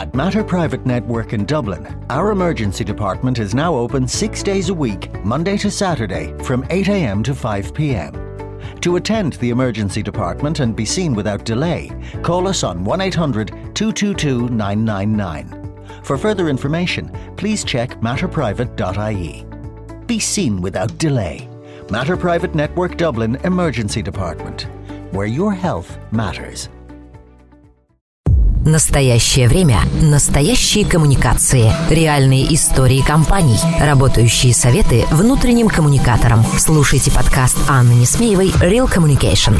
At Matter Private Network in Dublin, our emergency department is now open six days a week, Monday to Saturday, from 8am to 5pm. To attend the emergency department and be seen without delay, call us on 1 800 222 999. For further information, please check matterprivate.ie. Be seen without delay. Matter Private Network Dublin Emergency Department, where your health matters. Настоящее время. Настоящие коммуникации. Реальные истории компаний. Работающие советы внутренним коммуникаторам. Слушайте подкаст Анны Несмеевой «Real Communication».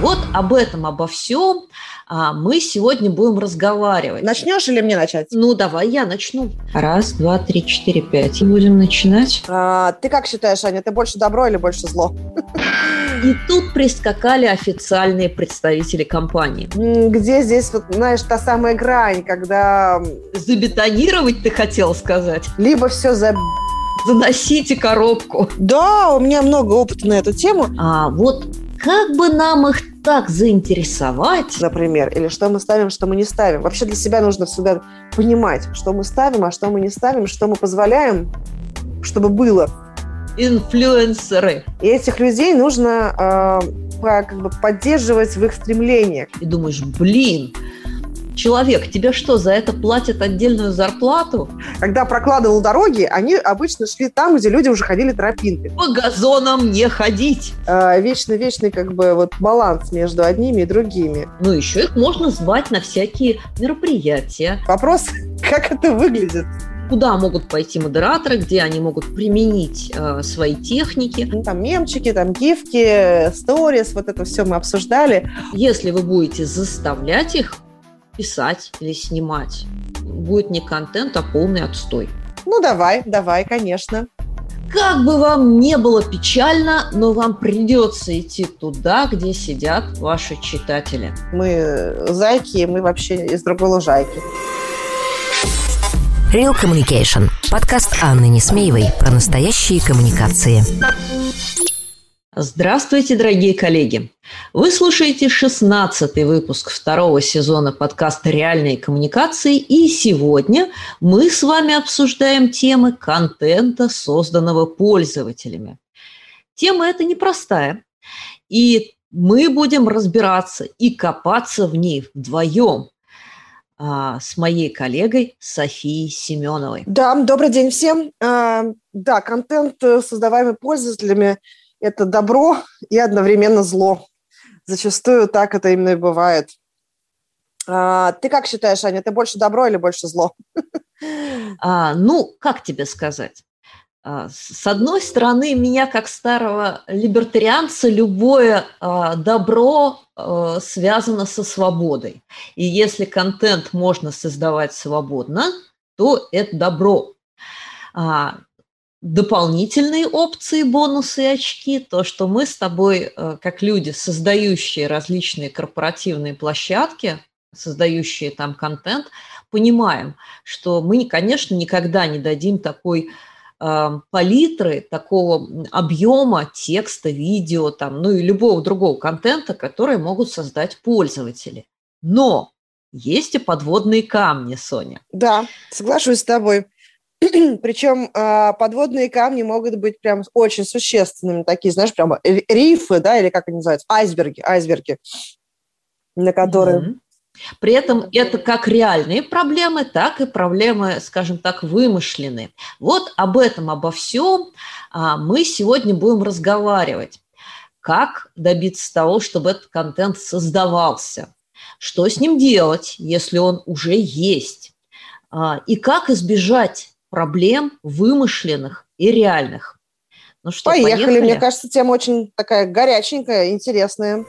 Вот об этом, обо всем а, мы сегодня будем разговаривать. Начнешь или мне начать? Ну, давай я начну. Раз, два, три, четыре, пять. Будем начинать. А, ты как считаешь, Аня, это больше добро или больше зло? И тут прискакали официальные представители компании. Где здесь, вот, знаешь, та самая грань, когда... Забетонировать ты хотел сказать? Либо все за заносите коробку. Да, у меня много опыта на эту тему. А вот как бы нам их так заинтересовать? Например, или что мы ставим, что мы не ставим. Вообще для себя нужно всегда понимать, что мы ставим, а что мы не ставим, что мы позволяем, чтобы было инфлюенсеры. И этих людей нужно э, как бы поддерживать в их стремлениях. И думаешь, блин, человек, тебе что, за это платят отдельную зарплату? Когда прокладывал дороги, они обычно шли там, где люди уже ходили тропинкой. По газонам не ходить. Вечный-вечный как бы вот баланс между одними и другими. Ну, еще их можно звать на всякие мероприятия. Вопрос, как это выглядит? Куда могут пойти модераторы, где они могут применить э, свои техники. Ну, там мемчики, там гифки, сторис, вот это все мы обсуждали. Если вы будете заставлять их писать или снимать, будет не контент, а полный отстой. Ну, давай, давай, конечно. Как бы вам не было печально, но вам придется идти туда, где сидят ваши читатели. Мы зайки, мы вообще из другой лужайки. Real Communication. Подкаст Анны Несмеевой про настоящие коммуникации. Здравствуйте, дорогие коллеги! Вы слушаете 16 выпуск второго сезона подкаста «Реальные коммуникации», и сегодня мы с вами обсуждаем темы контента, созданного пользователями. Тема эта непростая, и мы будем разбираться и копаться в ней вдвоем, а, с моей коллегой Софией Семеновой. Да, добрый день всем. А, да, контент, э, создаваемый пользователями, это добро и одновременно зло. Зачастую так это именно и бывает. А, ты как считаешь, Аня, это больше добро или больше зло? ну, как тебе сказать? А, с одной стороны, меня как старого либертарианца любое а, добро а, связано со свободой. И если контент можно создавать свободно, то это добро. Дополнительные опции, бонусы и очки, то, что мы с тобой, как люди, создающие различные корпоративные площадки, создающие там контент, понимаем, что мы, конечно, никогда не дадим такой палитры такого объема текста, видео, там, ну и любого другого контента, которые могут создать пользователи. Но есть и подводные камни, Соня. Да, соглашусь с тобой. Причем а, подводные камни могут быть прям очень существенными, такие, знаешь, прям рифы, да, или как они называются, айсберги, айсберги, на которые mm-hmm. При этом это как реальные проблемы, так и проблемы, скажем так, вымышленные. Вот об этом, обо всем а, мы сегодня будем разговаривать. Как добиться того, чтобы этот контент создавался? Что с ним делать, если он уже есть? А, и как избежать проблем вымышленных и реальных? Ну что, поехали. поехали. Мне кажется, тема очень такая горяченькая, интересная.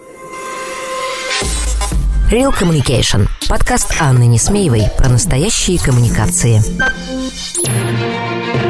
Real Communication. Подкаст Анны Несмеевой про настоящие коммуникации.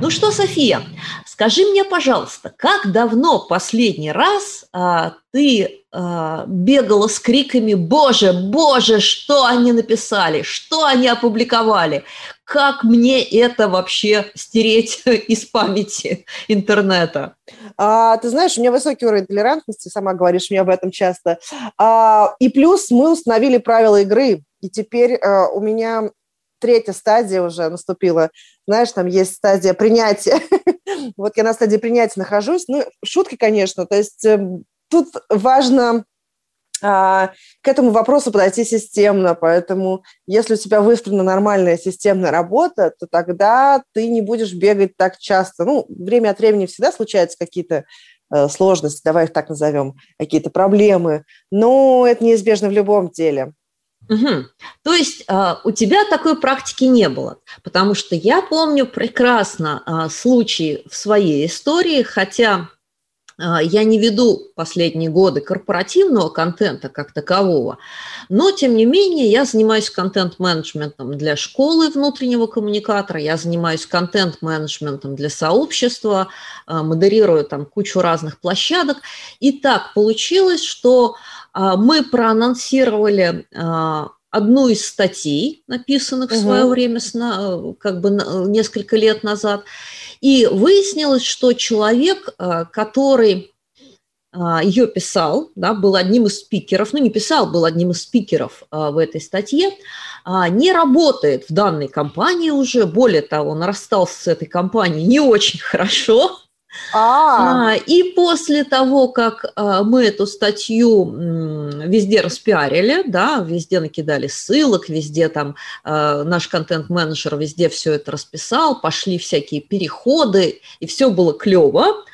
Ну что, София, скажи мне, пожалуйста, как давно последний раз а, ты а, бегала с криками «Боже, Боже, что они написали, что они опубликовали, как мне это вообще стереть из памяти интернета?» а, Ты знаешь, у меня высокий уровень толерантности, сама говоришь мне об этом часто. А, и плюс мы установили правила игры, и теперь а, у меня третья стадия уже наступила. Знаешь, там есть стадия принятия. вот я на стадии принятия нахожусь. Ну, шутки, конечно. То есть э, тут важно а, к этому вопросу подойти системно. Поэтому если у тебя выстроена нормальная системная работа, то тогда ты не будешь бегать так часто. Ну, время от времени всегда случаются какие-то э, сложности, давай их так назовем, какие-то проблемы, но это неизбежно в любом деле. Угу. То есть э, у тебя такой практики не было, потому что я помню прекрасно э, случай в своей истории, хотя э, я не веду последние годы корпоративного контента как такового, но тем не менее я занимаюсь контент-менеджментом для школы внутреннего коммуникатора, я занимаюсь контент-менеджментом для сообщества, э, модерирую там кучу разных площадок, и так получилось, что а, мы проанонсировали а, одну из статей, написанных угу. в свое время, как бы несколько лет назад, и выяснилось, что человек, а, который ее писал, да, был одним из спикеров, ну не писал, был одним из спикеров в этой статье, не работает в данной компании уже, более того, он расстался с этой компанией не очень хорошо, а. а, и после того, как а, мы эту статью везде распиарили, да, везде накидали ссылок, везде там наш контент-менеджер везде все это расписал, пошли всякие переходы, и все было клево.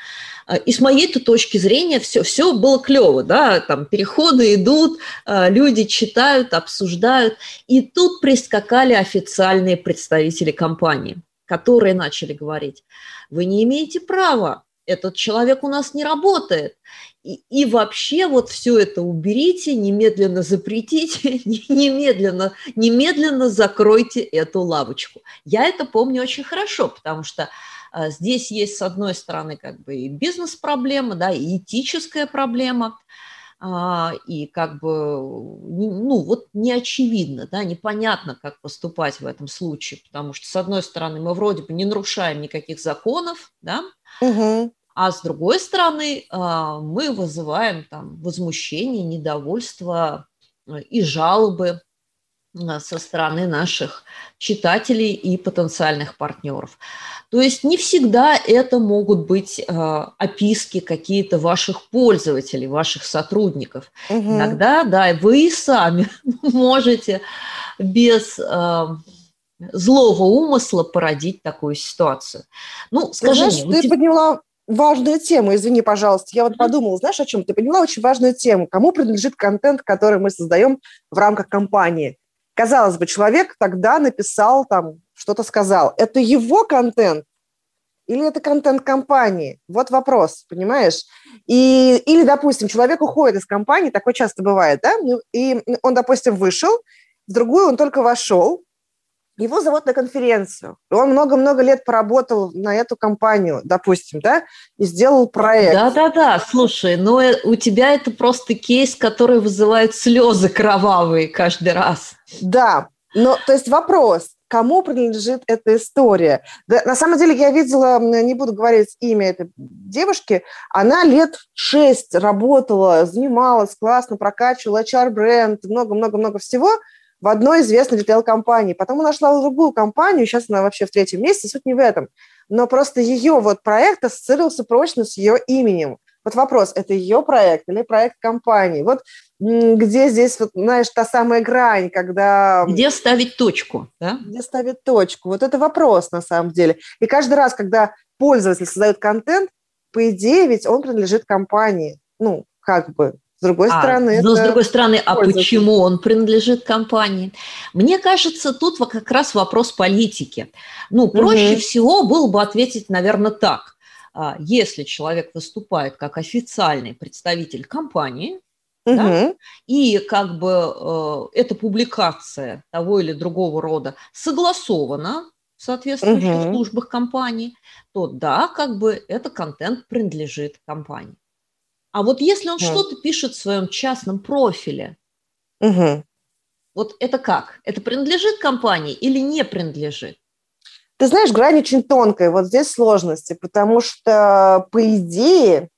И с моей-то точки зрения все, все было клево, да, там переходы идут, люди читают, обсуждают. И тут прискакали официальные представители компании, которые начали говорить, вы не имеете права, этот человек у нас не работает. И, и вообще вот все это уберите, немедленно запретите, немедленно, немедленно закройте эту лавочку. Я это помню очень хорошо, потому что а, здесь есть, с одной стороны, как бы и бизнес-проблема, да, и этическая проблема, и как бы, ну, вот не очевидно, да, непонятно, как поступать в этом случае, потому что, с одной стороны, мы вроде бы не нарушаем никаких законов, да, угу. а с другой стороны, а, мы вызываем там возмущение, недовольство э, и жалобы а, со стороны наших читателей и потенциальных партнеров. То есть не всегда это могут быть э, описки какие-то ваших пользователей, ваших сотрудников. Угу. Иногда, да, вы и сами можете без э, злого умысла породить такую ситуацию. Ну, скажи знаешь, мне, ты тебя... подняла важную тему, извини, пожалуйста. Я вот подумала, знаешь, о чем? Ты подняла очень важную тему. Кому принадлежит контент, который мы создаем в рамках компании? Казалось бы, человек тогда написал там что-то сказал. Это его контент или это контент компании? Вот вопрос, понимаешь? И, или, допустим, человек уходит из компании, такое часто бывает, да, ну, и он, допустим, вышел, в другую он только вошел, его зовут на конференцию. Он много-много лет поработал на эту компанию, допустим, да, и сделал проект. Да-да-да, слушай, но э, у тебя это просто кейс, который вызывает слезы кровавые каждый раз. Да, но то есть вопрос, кому принадлежит эта история. Да, на самом деле я видела, не буду говорить имя этой девушки, она лет шесть работала, занималась, классно прокачивала HR-бренд, много-много-много всего в одной известной ритейл-компании. Потом она нашла другую компанию, сейчас она вообще в третьем месте, суть не в этом. Но просто ее вот проект ассоциировался прочно с ее именем. Вот вопрос, это ее проект или проект компании? Вот где здесь, вот, знаешь, та самая грань, когда... Где ставить точку, да? Где ставить точку. Вот это вопрос, на самом деле. И каждый раз, когда пользователь создает контент, по идее, ведь он принадлежит компании. Ну, как бы, с другой а, стороны, но с другой стороны, а почему он принадлежит компании? Мне кажется, тут как раз вопрос политики. Ну, проще угу. всего было бы ответить, наверное, так. А, если человек выступает как официальный представитель компании, угу. да, и как бы э, эта публикация того или другого рода согласована в соответствующих угу. службах компании, то да, как бы этот контент принадлежит компании. А вот если он угу. что-то пишет в своем частном профиле, угу. вот это как? Это принадлежит компании или не принадлежит? Ты знаешь, грань очень тонкая, вот здесь сложности, потому что, по идее,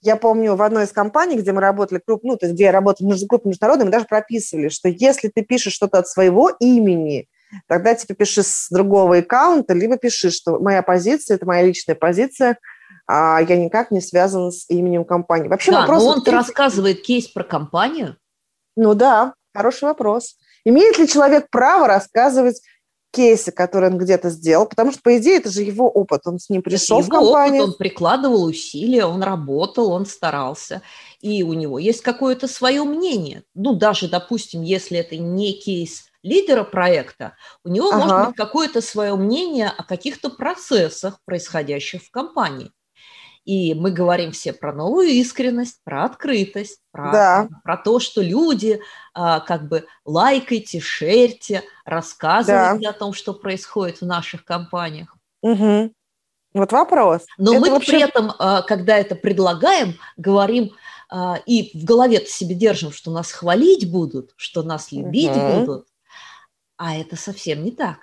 я помню в одной из компаний, где мы работали, круп, ну, то есть где я работала в группе международной, мы даже прописывали, что если ты пишешь что-то от своего имени, тогда тебе пиши с другого аккаунта, либо пиши, что моя позиция, это моя личная позиция – а я никак не связан с именем компании. Вообще да, вопрос... но он-то рассказывает кейс про компанию. Ну да, хороший вопрос. Имеет ли человек право рассказывать кейсы, которые он где-то сделал, потому что, по идее, это же его опыт, он с ним пришел это в компанию. Опыт, он прикладывал усилия, он работал, он старался, и у него есть какое-то свое мнение. Ну, даже, допустим, если это не кейс лидера проекта, у него ага. может быть какое-то свое мнение о каких-то процессах, происходящих в компании. И мы говорим все про новую искренность, про открытость, про, да. про то, что люди а, как бы лайкайте, шерьте, рассказывайте да. о том, что происходит в наших компаниях. Угу. Вот вопрос. Но это мы вообще... при этом, а, когда это предлагаем, говорим а, и в голове-то себе держим, что нас хвалить будут, что нас любить угу. будут, а это совсем не так.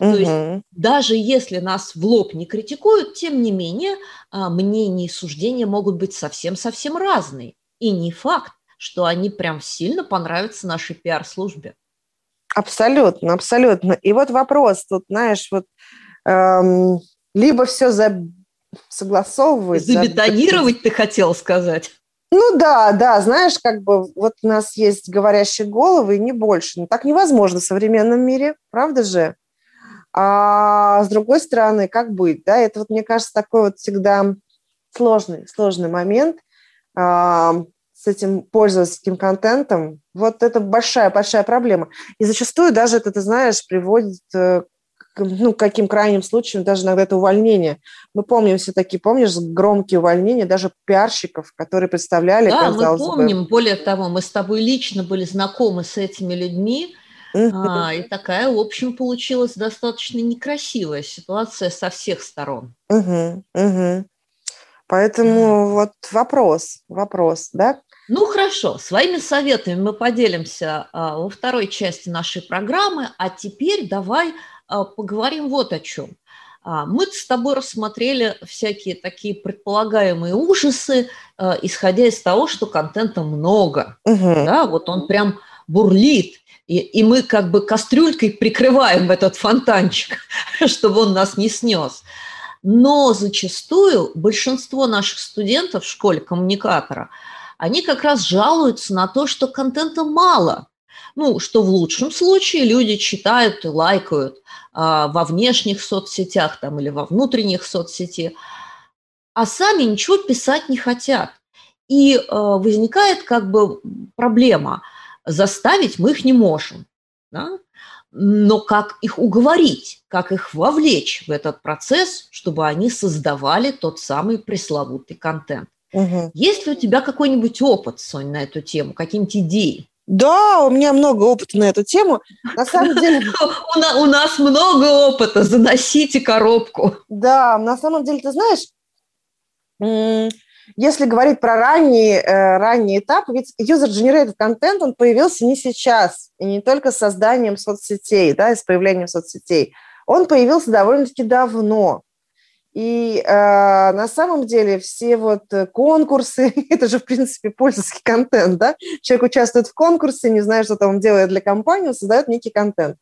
Угу. То есть даже если нас в лоб не критикуют, тем не менее а, мнения и суждения могут быть совсем-совсем разные. И не факт, что они прям сильно понравятся нашей пиар-службе. Абсолютно, абсолютно. И вот вопрос тут, знаешь, вот эм, либо все за... согласовывать. Забетонировать, за... ты хотел сказать. Ну да, да, знаешь, как бы вот у нас есть говорящие головы и не больше. Но ну, так невозможно в современном мире, правда же? А с другой стороны, как быть, да, это вот, мне кажется, такой вот всегда сложный, сложный момент а, с этим пользовательским контентом. Вот это большая-большая проблема. И зачастую даже это, ты знаешь, приводит э, к ну, каким крайним случаям, даже иногда это увольнение. Мы помним все такие, помнишь, громкие увольнения даже пиарщиков, которые представляли, Да, мы помним. Бы... Более того, мы с тобой лично были знакомы с этими людьми, а, и такая, в общем, получилась достаточно некрасивая ситуация со всех сторон. Угу, угу. Поэтому вот вопрос, вопрос, да? Ну хорошо, своими советами мы поделимся а, во второй части нашей программы, а теперь давай а, поговорим вот о чем. А, мы с тобой рассмотрели всякие такие предполагаемые ужасы, а, исходя из того, что контента много. Угу. Да, вот он прям бурлит, и, и мы как бы кастрюлькой прикрываем этот фонтанчик, чтобы он нас не снес. Но зачастую большинство наших студентов в школе коммуникатора, они как раз жалуются на то, что контента мало. Ну, что в лучшем случае люди читают и лайкают а, во внешних соцсетях там, или во внутренних соцсетях, а сами ничего писать не хотят. И а, возникает как бы проблема – заставить мы их не можем. Да? Но как их уговорить, как их вовлечь в этот процесс, чтобы они создавали тот самый пресловутый контент? Угу. Есть ли у тебя какой-нибудь опыт, Сонь, на эту тему, какие-нибудь идеи? Да, у меня много опыта на эту тему. На самом деле... У нас много опыта, заносите коробку. Да, на самом деле, ты знаешь, если говорить про ранний, э, ранний этап, ведь user-generated контент, он появился не сейчас, и не только с созданием соцсетей, да, и с появлением соцсетей. Он появился довольно-таки давно. И э, на самом деле все вот конкурсы, это же, в принципе, пользовательский контент, да? Человек участвует в конкурсе, не знает, что там он делает для компании, он создает некий контент.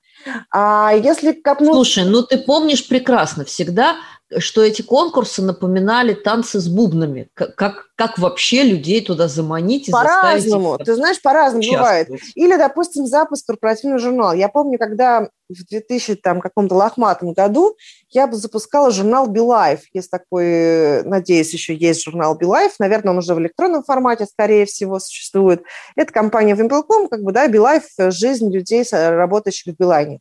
А если копнуть... Слушай, ну ты помнишь прекрасно, всегда что эти конкурсы напоминали танцы с бубнами. Как, как, вообще людей туда заманить и По-разному. Ты знаешь, по-разному бывает. Или, допустим, запуск корпоративного журнала. Я помню, когда в 2000 там, каком-то лохматом году я бы запускала журнал BeLife. Есть такой, надеюсь, еще есть журнал BeLife. Наверное, он уже в электронном формате, скорее всего, существует. Это компания Wimpel.com, как бы, да, BeLife – жизнь людей, работающих в Билайне.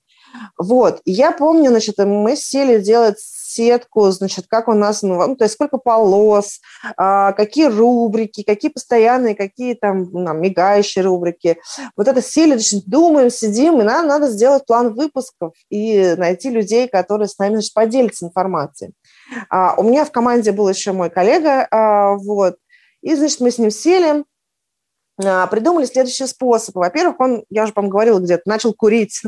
Вот. Я помню, значит, мы сели делать сетку, значит, как у нас, ну, то есть сколько полос, а, какие рубрики, какие постоянные, какие там, ну, мигающие рубрики. Вот это сели, значит, думаем, сидим, и нам надо сделать план выпусков и найти людей, которые с нами, значит, поделятся информацией. А, у меня в команде был еще мой коллега, а, вот, и, значит, мы с ним сели, придумали следующие способы. Во-первых, он, я уже, по-моему, говорила где-то, начал курить.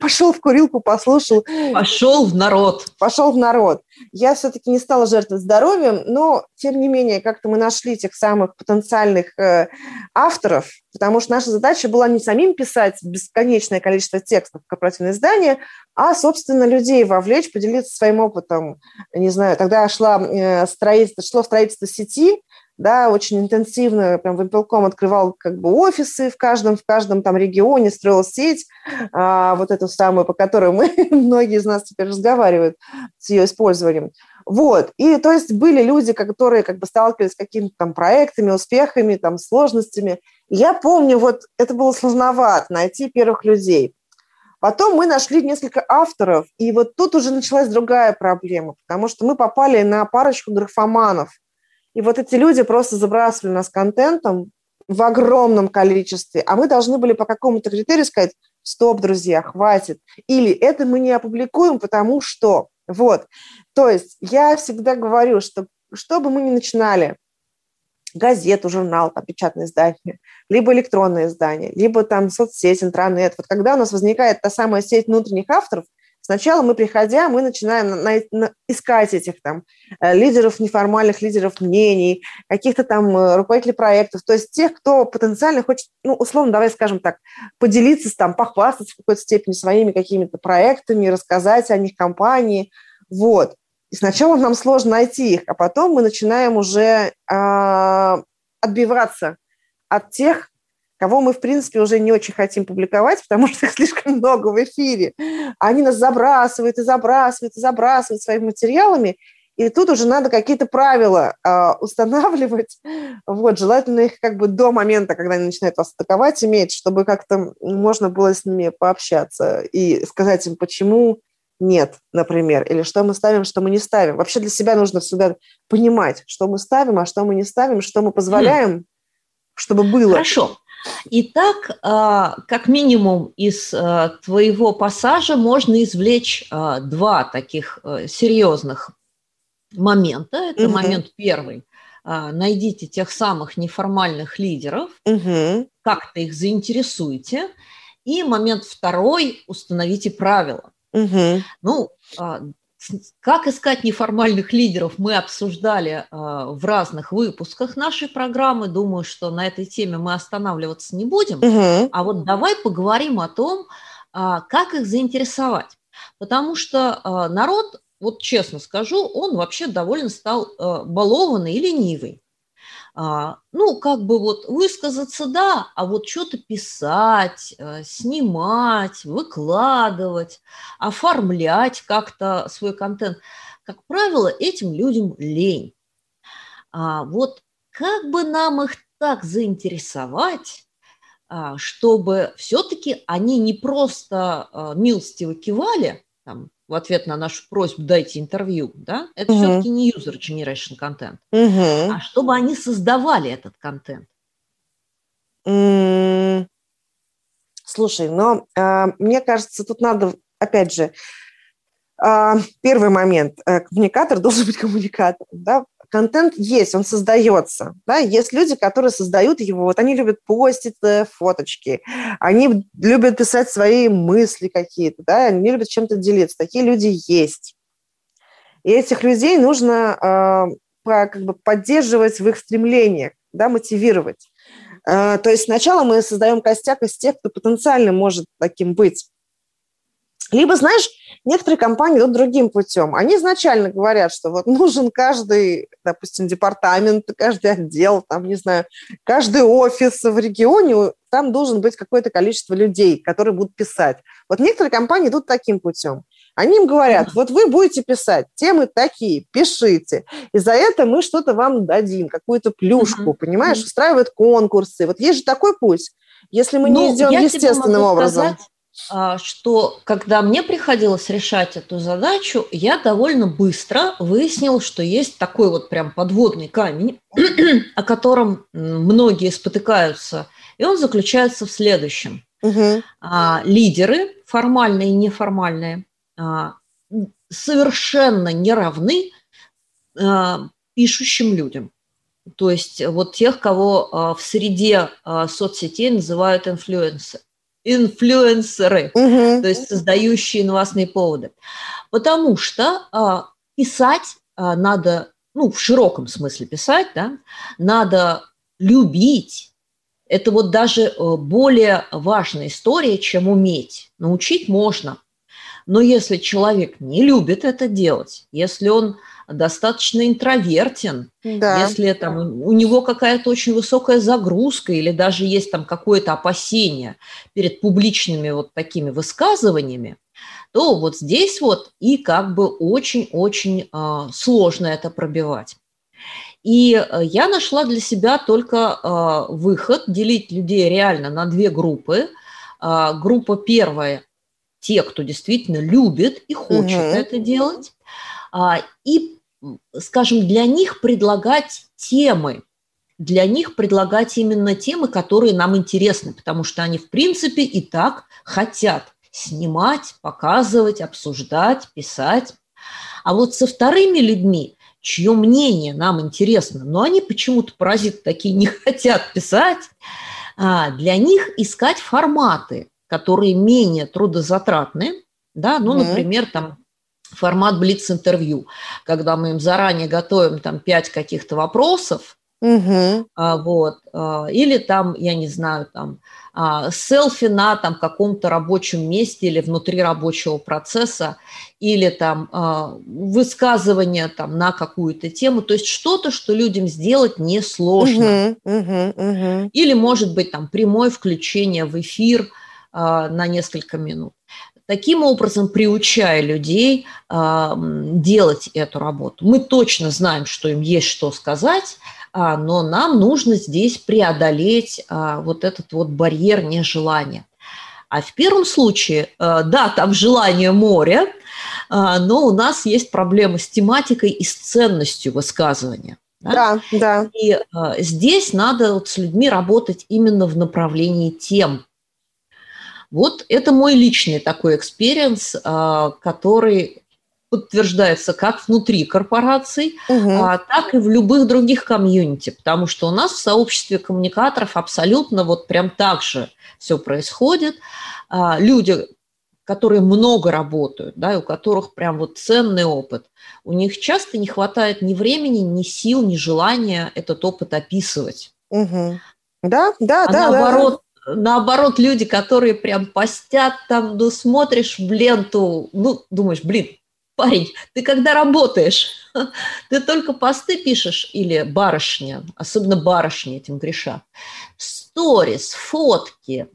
Пошел в курилку, послушал. Пошел в народ. Пошел в народ. Я все-таки не стала жертвой здоровьем, но, тем не менее, как-то мы нашли тех самых потенциальных э, авторов, потому что наша задача была не самим писать бесконечное количество текстов в корпоративное издание, а, собственно, людей вовлечь, поделиться своим опытом. Не знаю, тогда шла э, строительство, шло строительство сети, да, очень интенсивно, прям Вимпелком открывал как бы офисы в каждом, в каждом там регионе, строил сеть, а, вот эту самую, по которой мы, многие из нас теперь разговаривают с ее использованием. Вот, и то есть были люди, которые как бы сталкивались с какими-то там проектами, успехами, там сложностями. Я помню, вот это было сложновато найти первых людей. Потом мы нашли несколько авторов, и вот тут уже началась другая проблема, потому что мы попали на парочку графоманов – и вот эти люди просто забрасывали нас контентом в огромном количестве, а мы должны были по какому-то критерию сказать, стоп, друзья, хватит. Или это мы не опубликуем, потому что... Вот. То есть я всегда говорю, что что бы мы ни начинали, газету, журнал, там, печатное издание, либо электронное издание, либо там соцсеть, интернет. Вот когда у нас возникает та самая сеть внутренних авторов, Сначала мы, приходя, мы начинаем на, на, искать этих там э, лидеров, неформальных лидеров мнений, каких-то там э, руководителей проектов, то есть тех, кто потенциально хочет, ну, условно, давай скажем так, поделиться, там, похвастаться в какой-то степени своими какими-то проектами, рассказать о них компании, вот. И сначала нам сложно найти их, а потом мы начинаем уже э, отбиваться от тех, кого мы, в принципе, уже не очень хотим публиковать, потому что их слишком много в эфире. Они нас забрасывают и забрасывают и забрасывают своими материалами, и тут уже надо какие-то правила э, устанавливать. Вот, желательно их как бы до момента, когда они начинают вас атаковать, иметь, чтобы как-то можно было с ними пообщаться и сказать им, почему нет, например, или что мы ставим, что мы не ставим. Вообще для себя нужно всегда понимать, что мы ставим, а что мы не ставим, что мы позволяем, mm. чтобы было. Хорошо. Итак, а, как минимум из а, твоего пассажа можно извлечь а, два таких серьезных момента. Это угу. момент первый. Найдите тех самых неформальных лидеров, угу. как-то их заинтересуйте. И момент второй – установите правила. Угу. Ну, как искать неформальных лидеров мы обсуждали э, в разных выпусках нашей программы. Думаю, что на этой теме мы останавливаться не будем. Угу. А вот давай поговорим о том, э, как их заинтересовать. Потому что э, народ, вот честно скажу, он вообще довольно стал балованный и ленивый. А, ну, как бы вот высказаться, да, а вот что-то писать, э, снимать, выкладывать, оформлять как-то свой контент, как правило, этим людям лень. А вот как бы нам их так заинтересовать, а, чтобы все-таки они не просто э, милостиво кивали, там, в ответ на нашу просьбу дайте интервью, да, это угу. все-таки не user generation контент, угу. а чтобы они создавали этот контент. Слушай, но э, мне кажется, тут надо, опять же, э, первый момент, э, коммуникатор должен быть коммуникатором, да, контент есть, он создается. Да? Есть люди, которые создают его, вот они любят постить э, фоточки, они любят писать свои мысли какие-то, да? они любят чем-то делиться. Такие люди есть. И этих людей нужно э, как бы поддерживать в их стремлениях, да, мотивировать. Э, то есть сначала мы создаем костяк из тех, кто потенциально может таким быть. Либо, знаешь, некоторые компании идут другим путем. Они изначально говорят, что вот нужен каждый, допустим, департамент, каждый отдел, там, не знаю, каждый офис в регионе, там должен быть какое-то количество людей, которые будут писать. Вот некоторые компании идут таким путем. Они им говорят, вот вы будете писать, темы такие, пишите. И за это мы что-то вам дадим, какую-то плюшку, понимаешь? Устраивают конкурсы. Вот есть же такой путь. Если мы ну, не сделаем естественным образом. Сказать, что когда мне приходилось решать эту задачу, я довольно быстро выяснила, что есть такой вот прям подводный камень, о котором многие спотыкаются, и он заключается в следующем. Угу. Лидеры, формальные и неформальные, а, совершенно не равны а, пишущим людям. То есть вот тех, кого а, в среде соцсетей называют инфлюенсеры инфлюенсеры, угу. то есть создающие новостные поводы. Потому что а, писать а, надо, ну, в широком смысле писать, да, надо любить. Это вот даже более важная история, чем уметь. Научить можно, но если человек не любит это делать, если он достаточно интровертен, да. если там у него какая-то очень высокая загрузка или даже есть там какое-то опасение перед публичными вот такими высказываниями, то вот здесь вот и как бы очень-очень э, сложно это пробивать. И э, я нашла для себя только э, выход делить людей реально на две группы. Э, группа первая те, кто действительно любит и хочет угу. это делать, и, скажем, для них предлагать темы, для них предлагать именно темы, которые нам интересны, потому что они, в принципе, и так хотят снимать, показывать, обсуждать, писать. А вот со вторыми людьми, чье мнение нам интересно, но они почему-то, паразиты такие, не хотят писать, а, для них искать форматы, которые менее трудозатратны, да, ну, mm-hmm. например, там формат блиц-интервью, когда мы им заранее готовим там пять каких-то вопросов, Угу. А, вот. А, или там, я не знаю, там а, селфи на там каком-то рабочем месте или внутри рабочего процесса, или там высказывание там на какую-то тему, то есть что-то, что людям сделать несложно. Угу, угу, угу. Или, может быть, там прямое включение в эфир – на несколько минут. Таким образом, приучая людей а, делать эту работу. Мы точно знаем, что им есть что сказать, а, но нам нужно здесь преодолеть вот этот вот барьер нежелания. А в первом случае, да, там желание моря, но у нас есть проблема с тематикой и с ценностью высказывания. Да, да. да. И здесь надо вот с людьми работать именно в направлении тем, вот это мой личный такой experience, а, который подтверждается как внутри корпораций, угу. так и в любых других комьюнити, потому что у нас в сообществе коммуникаторов абсолютно вот прям так же все происходит. А, люди, которые много работают, да, и у которых прям вот ценный опыт, у них часто не хватает ни времени, ни сил, ни желания этот опыт описывать. Угу. Да, да, а да. Наоборот, наоборот, люди, которые прям постят там, ну, смотришь в ленту, ну, думаешь, блин, парень, ты когда работаешь, ты только посты пишешь или барышня, особенно барышни этим грешат, сторис, фотки,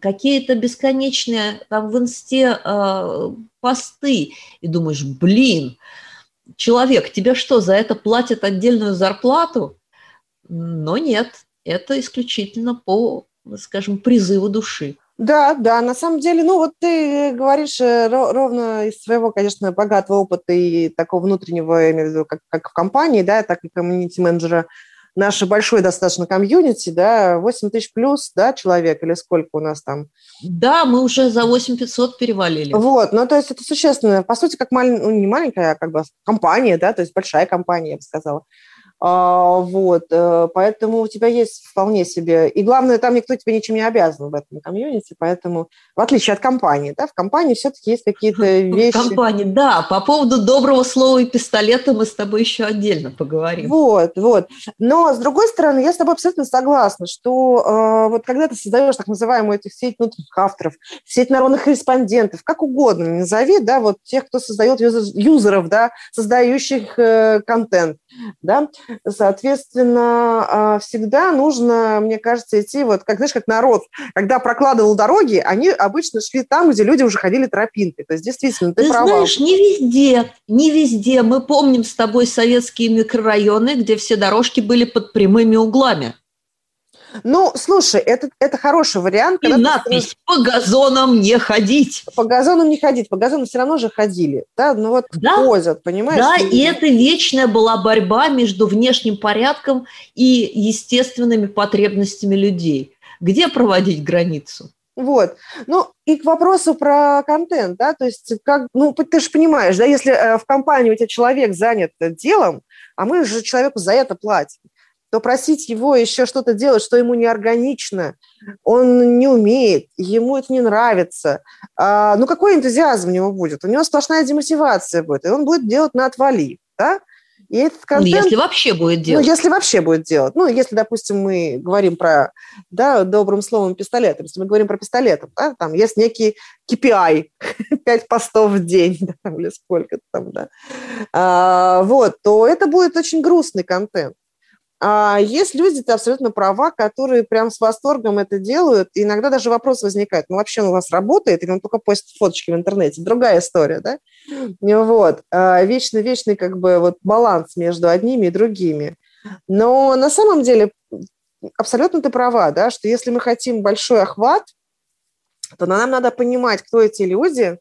какие-то бесконечные там в инсте э, посты, и думаешь, блин, человек, тебе что, за это платят отдельную зарплату? Но нет, это исключительно по скажем, призыву души. Да, да, на самом деле, ну вот ты говоришь э, ровно из своего, конечно, богатого опыта и такого внутреннего, я имею в виду, как, как в компании, да, так и комьюнити-менеджера, наше большое достаточно комьюнити, да, 8 тысяч плюс, да, человек, или сколько у нас там? Да, мы уже за 8 500 перевалили. Вот, ну, то есть это существенно, по сути, как малень... ну, не маленькая, а как бы компания, да, то есть большая компания, я бы сказала. А, вот, э, поэтому у тебя есть вполне себе... И главное, там никто тебе ничем не обязан в этом комьюнити, поэтому, в отличие от компании, да, в компании все-таки есть какие-то вещи... В компании, да. По поводу доброго слова и пистолета мы с тобой еще отдельно поговорим. Вот, вот. Но, с другой стороны, я с тобой абсолютно согласна, что э, вот когда ты создаешь так называемую этих сеть внутренних авторов, сеть народных корреспондентов, как угодно назови, да, вот тех, кто создает юзер, юзеров, да, создающих э, контент, да, соответственно, а, всегда нужно, мне кажется, идти вот, как, знаешь, как народ, когда прокладывал дороги, они обычно шли там, где люди уже ходили тропинкой, то есть действительно, ты, ты права. знаешь, не везде, не везде, мы помним с тобой советские микрорайоны, где все дорожки были под прямыми углами. Ну, слушай, это, это хороший вариант. И надпись ты... «По газонам не ходить». По газонам не ходить. По газонам все равно же ходили. Да, ну вот да? ходят, понимаешь? Да, и это вечная была борьба между внешним порядком и естественными потребностями людей. Где проводить границу? Вот. Ну, и к вопросу про контент, да, то есть, как, ну, ты же понимаешь, да, если э, в компании у тебя человек занят делом, а мы же человеку за это платим, то просить его еще что-то делать, что ему неорганично, он не умеет, ему это не нравится. А, ну, какой энтузиазм у него будет? У него сплошная демотивация будет, и он будет делать на отвали, да? И этот контент, ну, если вообще будет ну, делать. Ну, если вообще будет делать. Ну, если, допустим, мы говорим про, да, добрым словом пистолет, если мы говорим про пистолет, да, там есть некий KPI, 5 постов в день, да, там, или сколько там, да, а, вот, то это будет очень грустный контент. А есть люди, ты абсолютно права, которые прям с восторгом это делают. И иногда даже вопрос возникает, ну вообще он у вас работает или он только постит фоточки в интернете? Другая история, да? Вот. А вечный-вечный как бы вот баланс между одними и другими. Но на самом деле абсолютно ты права, да, что если мы хотим большой охват, то нам надо понимать, кто эти люди,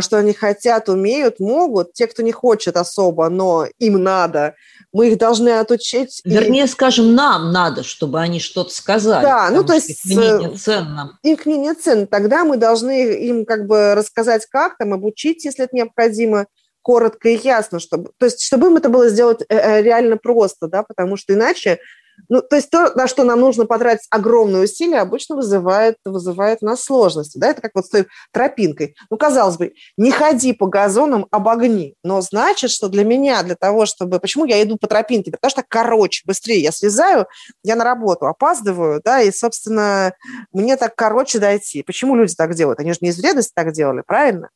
что они хотят, умеют, могут. Те, кто не хочет особо, но им надо, мы их должны отучить. Вернее, и... скажем, нам надо, чтобы они что-то сказали. Да, ну то есть... Их мнение ценно. Их мнение ценно. Тогда мы должны им как бы рассказать, как там, обучить, если это необходимо, коротко и ясно, чтобы, то есть, чтобы им это было сделать э, э, реально просто, да, потому что иначе ну, то есть то, на что нам нужно потратить огромные усилия, обычно вызывает, вызывает у нас сложности. Да? Это как вот с той тропинкой. Ну, казалось бы, не ходи по газонам, обогни. Но значит, что для меня, для того, чтобы... Почему я иду по тропинке? Потому что короче, быстрее я слезаю, я на работу опаздываю, да, и, собственно, мне так короче дойти. Почему люди так делают? Они же не из вредности так делали, правильно?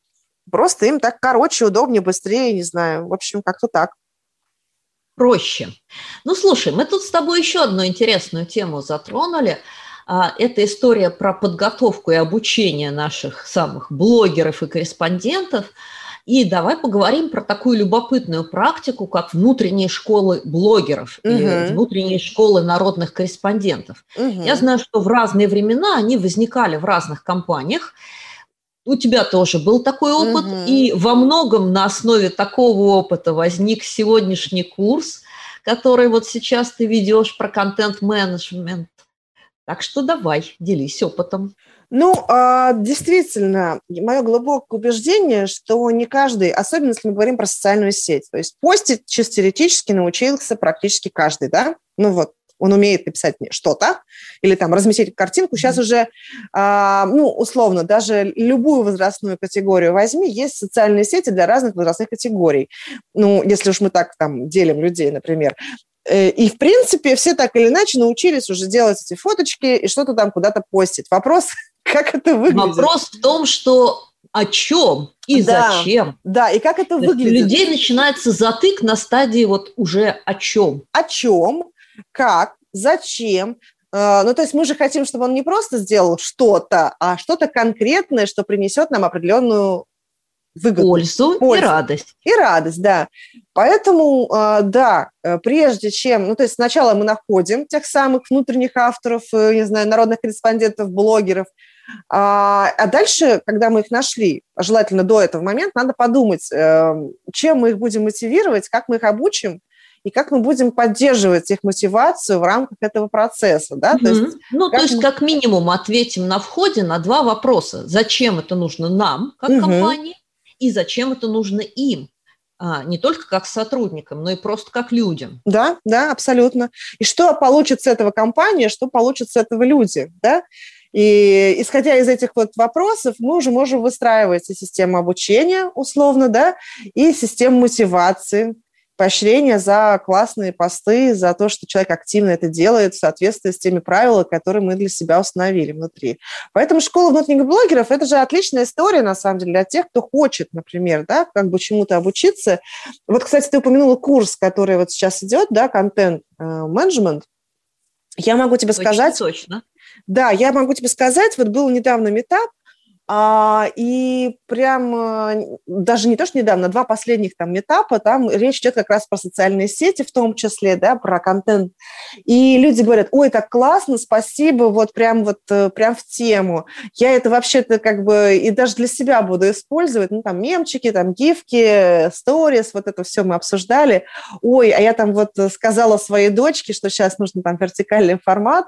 Просто им так короче, удобнее, быстрее, не знаю. В общем, как-то так проще. Ну, слушай, мы тут с тобой еще одну интересную тему затронули. А, это история про подготовку и обучение наших самых блогеров и корреспондентов. И давай поговорим про такую любопытную практику, как внутренние школы блогеров угу. и внутренние школы народных корреспондентов. Угу. Я знаю, что в разные времена они возникали в разных компаниях, у тебя тоже был такой опыт, угу. и во многом на основе такого опыта возник сегодняшний курс, который вот сейчас ты ведешь про контент-менеджмент. Так что давай, делись опытом. Ну, а, действительно, мое глубокое убеждение, что не каждый, особенно если мы говорим про социальную сеть, то есть постить чисто теоретически научился практически каждый, да? Ну вот, он умеет написать мне что-то или там разместить картинку. Сейчас уже, а, ну, условно, даже любую возрастную категорию возьми, есть социальные сети для разных возрастных категорий. Ну, если уж мы так там делим людей, например. Э, и, в принципе, все так или иначе научились уже делать эти фоточки и что-то там куда-то постить. Вопрос, как это выглядит? Вопрос в том, что о чем и да, зачем. Да, и как это выглядит. У людей начинается затык на стадии вот уже о чем. О чем, как, зачем. А, ну, то есть мы же хотим, чтобы он не просто сделал что-то, а что-то конкретное, что принесет нам определенную выгоду. Пользу, Пользу и радость. И радость, да. Поэтому, а, да, э, прежде чем... Ну, то есть сначала мы находим тех самых внутренних авторов, э, не знаю, народных корреспондентов, блогеров, а, а дальше, когда мы их нашли, желательно до этого момента, надо подумать, эм, чем мы их будем мотивировать, как мы их обучим, и как мы будем поддерживать их мотивацию в рамках этого процесса. Да? Mm-hmm. То есть, ну, то есть, мы... как минимум, ответим на входе на два вопроса. Зачем это нужно нам, как mm-hmm. компании, и зачем это нужно им, а, не только как сотрудникам, но и просто как людям. Да, да, абсолютно. И что получит с этого компания, что получит с этого люди, да? И исходя из этих вот вопросов, мы уже можем выстраивать и систему обучения, условно, да, и систему мотивации, поощрения за классные посты, за то, что человек активно это делает в соответствии с теми правилами, которые мы для себя установили внутри. Поэтому школа внутренних блогеров – это же отличная история, на самом деле, для тех, кто хочет, например, да, как бы чему-то обучиться. Вот, кстати, ты упомянула курс, который вот сейчас идет, да, контент-менеджмент. Я могу тебе Очень сказать... Точно. Да, я могу тебе сказать, вот был недавно метап, и прям э, даже не то, что недавно, два последних там этапа, там речь идет как раз про социальные сети в том числе, да, про контент. И люди говорят, ой, так классно, спасибо, вот прям вот э, прям в тему. Я это вообще-то как бы и даже для себя буду использовать, ну там мемчики, там гифки, сторис, вот это все мы обсуждали. Ой, а я там вот сказала своей дочке, что сейчас нужно там вертикальный формат,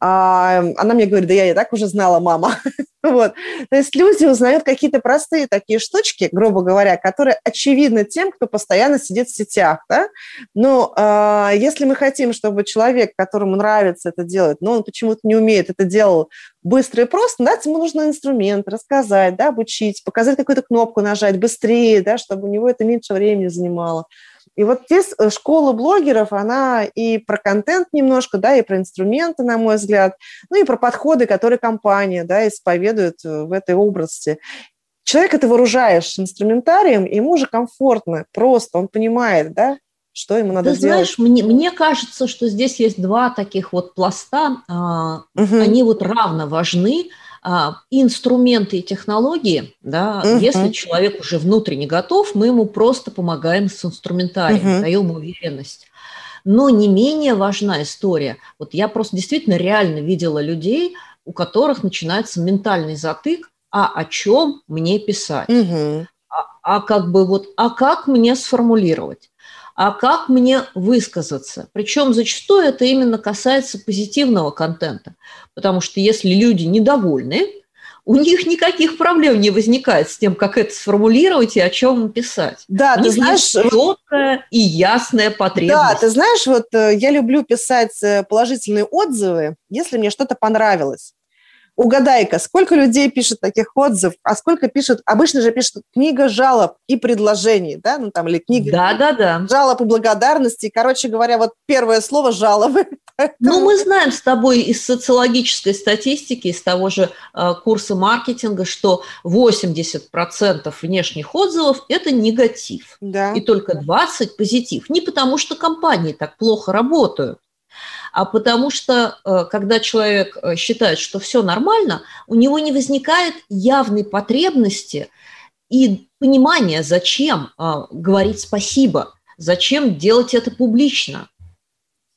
а, она мне говорит, да я и так уже знала, мама. Вот. То есть люди узнают какие-то простые такие штучки, грубо говоря, которые очевидны тем, кто постоянно сидит в сетях. Да? Но э, если мы хотим, чтобы человек, которому нравится это делать, но он почему-то не умеет это делать быстро и просто, дать ему нужный инструмент, рассказать, да, обучить, показать какую-то кнопку нажать быстрее, да, чтобы у него это меньше времени занимало. И вот здесь э, школа блогеров, она и про контент немножко, да, и про инструменты, на мой взгляд, ну и про подходы, которые компания, да, исповедует э, в этой области. Человек это вооружаешь инструментарием, ему уже комфортно, просто, он понимает, да, что ему надо Ты знаешь, мне, мне кажется, что здесь есть два таких вот пласта, угу. они вот равно важны. А, инструменты и технологии, да, угу. если человек уже внутренне готов, мы ему просто помогаем с инструментарием, угу. даем уверенность. Но не менее важна история. Вот я просто действительно реально видела людей, у которых начинается ментальный затык, а о чем мне писать? Угу. А, а как бы вот, а как мне сформулировать? А как мне высказаться. Причем зачастую это именно касается позитивного контента, потому что если люди недовольны, у них никаких проблем не возникает с тем, как это сформулировать и о чем писать. Да, ты знаешь, четкая и ясная потребность. Да, ты знаешь, вот э, я люблю писать э, положительные отзывы, если мне что-то понравилось. Угадай-ка, сколько людей пишет таких отзывов, а сколько пишет, обычно же пишут книга жалоб и предложений, да, ну там, или книга да, да, да. жалоб и благодарности. Короче говоря, вот первое слово жалобы. Ну, мы знаем с тобой из социологической статистики, из того же э, курса маркетинга, что 80% внешних отзывов – это негатив, да. и только 20% – позитив. Не потому, что компании так плохо работают, а потому что э, когда человек э, считает, что все нормально, у него не возникает явной потребности и понимания, зачем э, говорить спасибо, зачем делать это публично.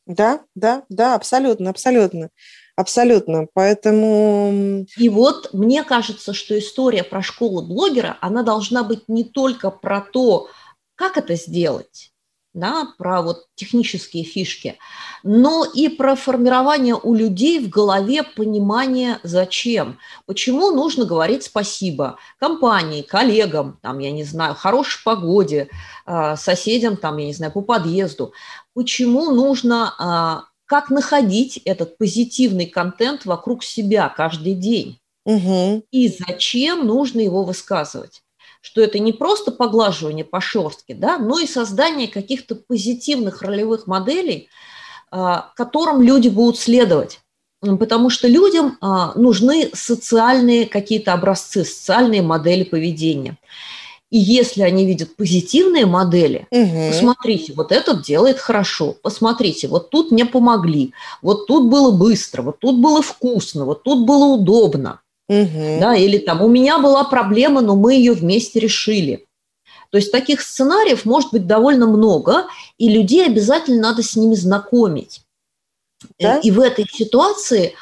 Да, да, да, абсолютно, абсолютно. Абсолютно. Поэтому... И вот мне кажется, что история про школу блогера, она должна быть не только про то, как это сделать, да, про вот технические фишки, но и про формирование у людей в голове понимания зачем, почему нужно говорить спасибо компании, коллегам, там, я не знаю, хорошей погоде, а, соседям, там, я не знаю, по подъезду, почему нужно, а, как находить этот позитивный контент вокруг себя каждый день. Угу. И зачем нужно его высказывать что это не просто поглаживание по шерстке, да, но и создание каких-то позитивных ролевых моделей, а, которым люди будут следовать. Потому что людям а, нужны социальные какие-то образцы, социальные модели поведения. И если они видят позитивные модели, угу. посмотрите, вот этот делает хорошо, посмотрите, вот тут мне помогли, вот тут было быстро, вот тут было вкусно, вот тут было удобно. Угу. Да, или там у меня была проблема, но мы ее вместе решили. То есть таких сценариев может быть довольно много, и людей обязательно надо с ними знакомить. Да? И в этой ситуации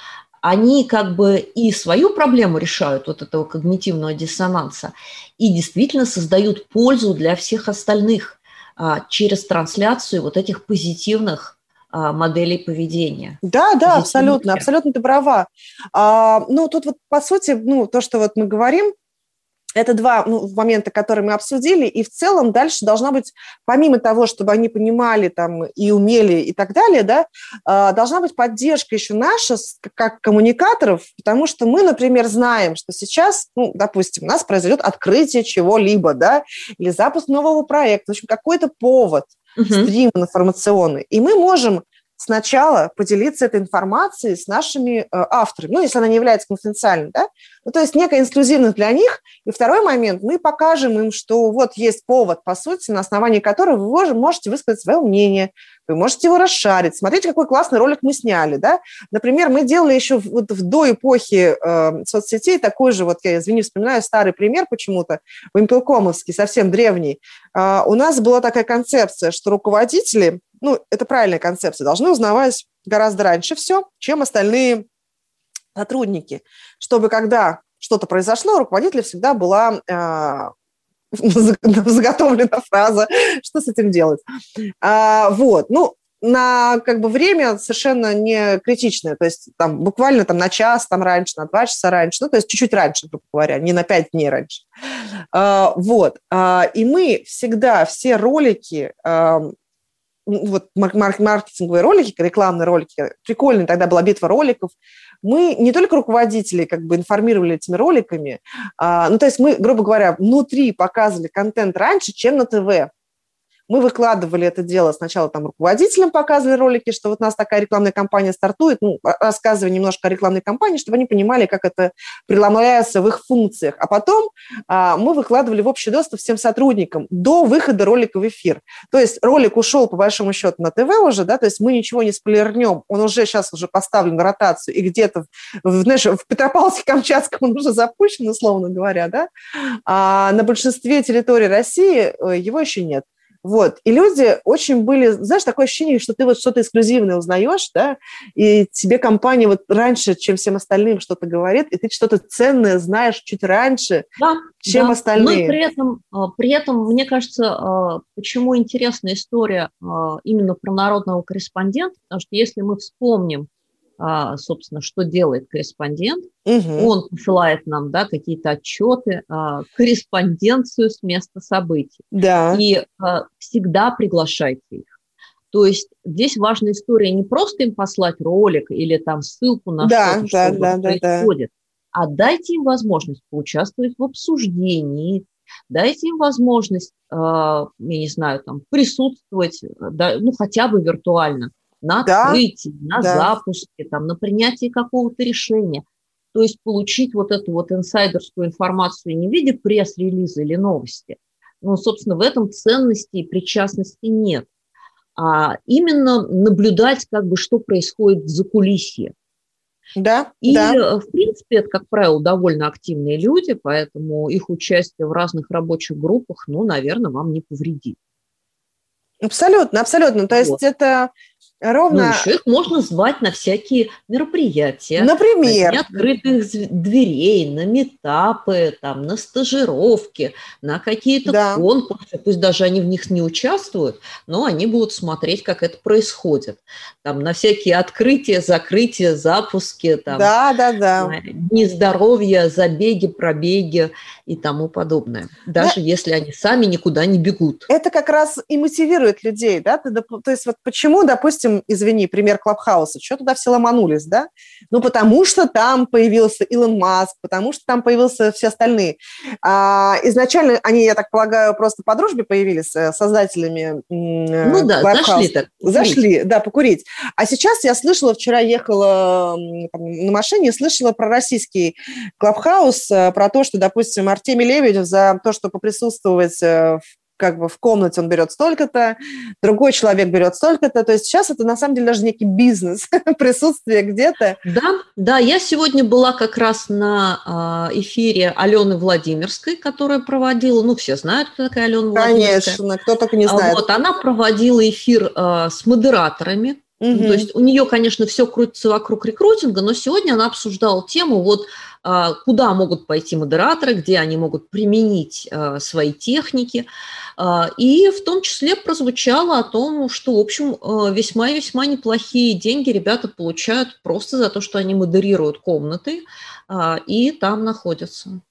они как бы и свою проблему решают, вот этого когнитивного диссонанса, и действительно создают пользу для всех остальных а, через трансляцию вот этих позитивных моделей поведения. Да, да, абсолютно, абсолютно ты права. А, ну, тут вот, по сути, ну, то, что вот мы говорим, это два ну, момента, которые мы обсудили, и в целом дальше должна быть, помимо того, чтобы они понимали там и умели и так далее, да, а, должна быть поддержка еще наша как коммуникаторов, потому что мы, например, знаем, что сейчас, ну, допустим, у нас произойдет открытие чего-либо, да, или запуск нового проекта, в общем, какой-то повод, uh-huh. стрим информационный, и мы можем сначала поделиться этой информацией с нашими э, авторами, ну, если она не является конфиденциальной, да, ну, то есть некая эксклюзивность для них. И второй момент, мы покажем им, что вот есть повод, по сути, на основании которого вы можете высказать свое мнение, вы можете его расшарить. Смотрите, какой классный ролик мы сняли, да. Например, мы делали еще вот в до эпохи э, соцсетей такой же, вот я, извини, вспоминаю старый пример почему-то, Вимпелкомовский, совсем древний. Э, у нас была такая концепция, что руководители ну, это правильная концепция, должны узнавать гораздо раньше все, чем остальные сотрудники, чтобы когда что-то произошло, у руководителя всегда была э, заготовлена фраза, что с этим делать. А, вот, ну, на как бы время совершенно не критичное, то есть там буквально там на час там раньше, на два часа раньше, ну то есть чуть-чуть раньше, грубо говоря, не на пять дней раньше. А, вот, а, и мы всегда все ролики а, вот маркетинговые ролики, рекламные ролики, прикольная тогда была битва роликов, мы не только руководители как бы информировали этими роликами, а, ну, то есть мы, грубо говоря, внутри показывали контент раньше, чем на ТВ. Мы выкладывали это дело сначала там руководителям, показывали ролики, что вот у нас такая рекламная кампания стартует, ну, рассказывая немножко о рекламной кампании, чтобы они понимали, как это преломляется в их функциях. А потом а, мы выкладывали в общий доступ всем сотрудникам до выхода ролика в эфир. То есть ролик ушел, по большому счету, на ТВ уже, да, то есть мы ничего не сплернем, он уже сейчас уже поставлен в ротацию, и где-то, в, знаешь, в Петропавловске-Камчатском он уже запущен, условно говоря, да, а на большинстве территорий России э, его еще нет. Вот. И люди очень были, знаешь, такое ощущение, что ты вот что-то эксклюзивное узнаешь, да, и тебе компания вот раньше, чем всем остальным что-то говорит, и ты что-то ценное знаешь чуть раньше, да, чем да. остальные. Но при этом, а, при этом, мне кажется, а, почему интересная история а, именно про народного корреспондента, потому что если мы вспомним собственно, что делает корреспондент. Угу. Он посылает нам да, какие-то отчеты, а, корреспонденцию с места событий. Да. И а, всегда приглашайте их. То есть здесь важная история не просто им послать ролик или там ссылку на да, что-то, да, что да, происходит, да. а дайте им возможность поучаствовать в обсуждении, дайте им возможность, я не знаю, там, присутствовать, да, ну, хотя бы виртуально на да, открытии, на да. запуске, там, на принятии какого-то решения. То есть получить вот эту вот инсайдерскую информацию не в виде пресс-релиза или новости. Ну, собственно, в этом ценности и причастности нет. А именно наблюдать, как бы, что происходит в закулисье. Да, и, да. Э, в принципе, это, как правило, довольно активные люди, поэтому их участие в разных рабочих группах, ну, наверное, вам не повредит. Абсолютно, абсолютно. То есть вот. это Ровно. Ну, еще их можно звать на всякие мероприятия. Например. На открытых дверей, на метапы, там, на стажировки, на какие-то да. конкурсы. Пусть даже они в них не участвуют, но они будут смотреть, как это происходит. Там, на всякие открытия, закрытия, запуски. Там, да, да, да. Дни здоровья, забеги, пробеги и тому подобное. Даже да. если они сами никуда не бегут. Это как раз и мотивирует людей. Да? То есть вот почему, допустим, извини, пример Клабхауса, что туда все ломанулись, да? Ну, потому что там появился Илон Маск, потому что там появился все остальные. А, изначально они, я так полагаю, просто по дружбе появились э, создателями Ну да, зашли так. Зашли, да, покурить. А сейчас я слышала, вчера ехала на машине, слышала про российский Клабхаус, э, про то, что, допустим, Артемий Лебедев за то, что поприсутствовать в как бы в комнате он берет столько-то, другой человек берет столько-то. То есть сейчас это на самом деле даже некий бизнес, присутствие где-то. Да, да, я сегодня была как раз на а, эфире Алены Владимирской, которая проводила, ну, все знают, кто такая Алена Владимирская. Конечно, кто только не знает. Вот, она проводила эфир а, с модераторами, Угу. То есть у нее, конечно, все крутится вокруг рекрутинга, но сегодня она обсуждала тему, вот а, куда могут пойти модераторы, где они могут применить свои техники. А, и в том числе прозвучало о том, что, в общем, а, весьма и весьма неплохие деньги ребята получают просто за то, что они модерируют комнаты а, и там находятся.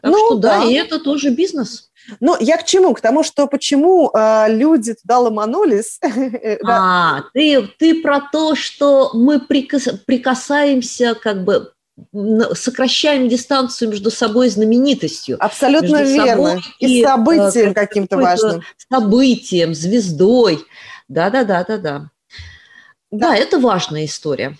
Так ну, что да, да, и это тоже бизнес. Ну, я к чему? К тому, что почему э, люди туда ломанулись. а, ты, ты про то, что мы прикас, прикасаемся, как бы сокращаем дистанцию между собой и знаменитостью. Абсолютно верно. И, и событием э, каким-то важным. Событием, звездой. Да-да-да-да-да. Да, это важная история.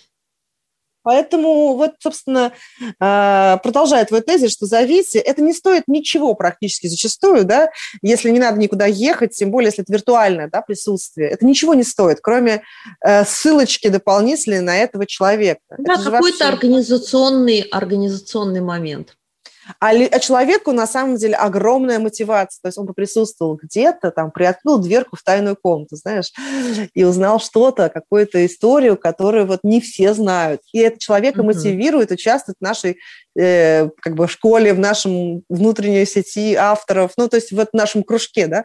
Поэтому вот, собственно, а, продолжая твой тезис, что зависит, это не стоит ничего практически зачастую, да, если не надо никуда ехать, тем более, если это виртуальное да, присутствие. Это ничего не стоит, кроме э, ссылочки дополнительной на этого человека. Да, какой-то вообще... организационный, организационный момент. А, а человеку на самом деле огромная мотивация. То есть он присутствовал где-то, там, приоткрыл дверку в тайную комнату, знаешь, и узнал что-то, какую-то историю, которую вот не все знают. И это человека mm-hmm. мотивирует участвовать в нашей э, как бы школе, в нашем внутренней сети авторов, ну, то есть вот в нашем кружке, да,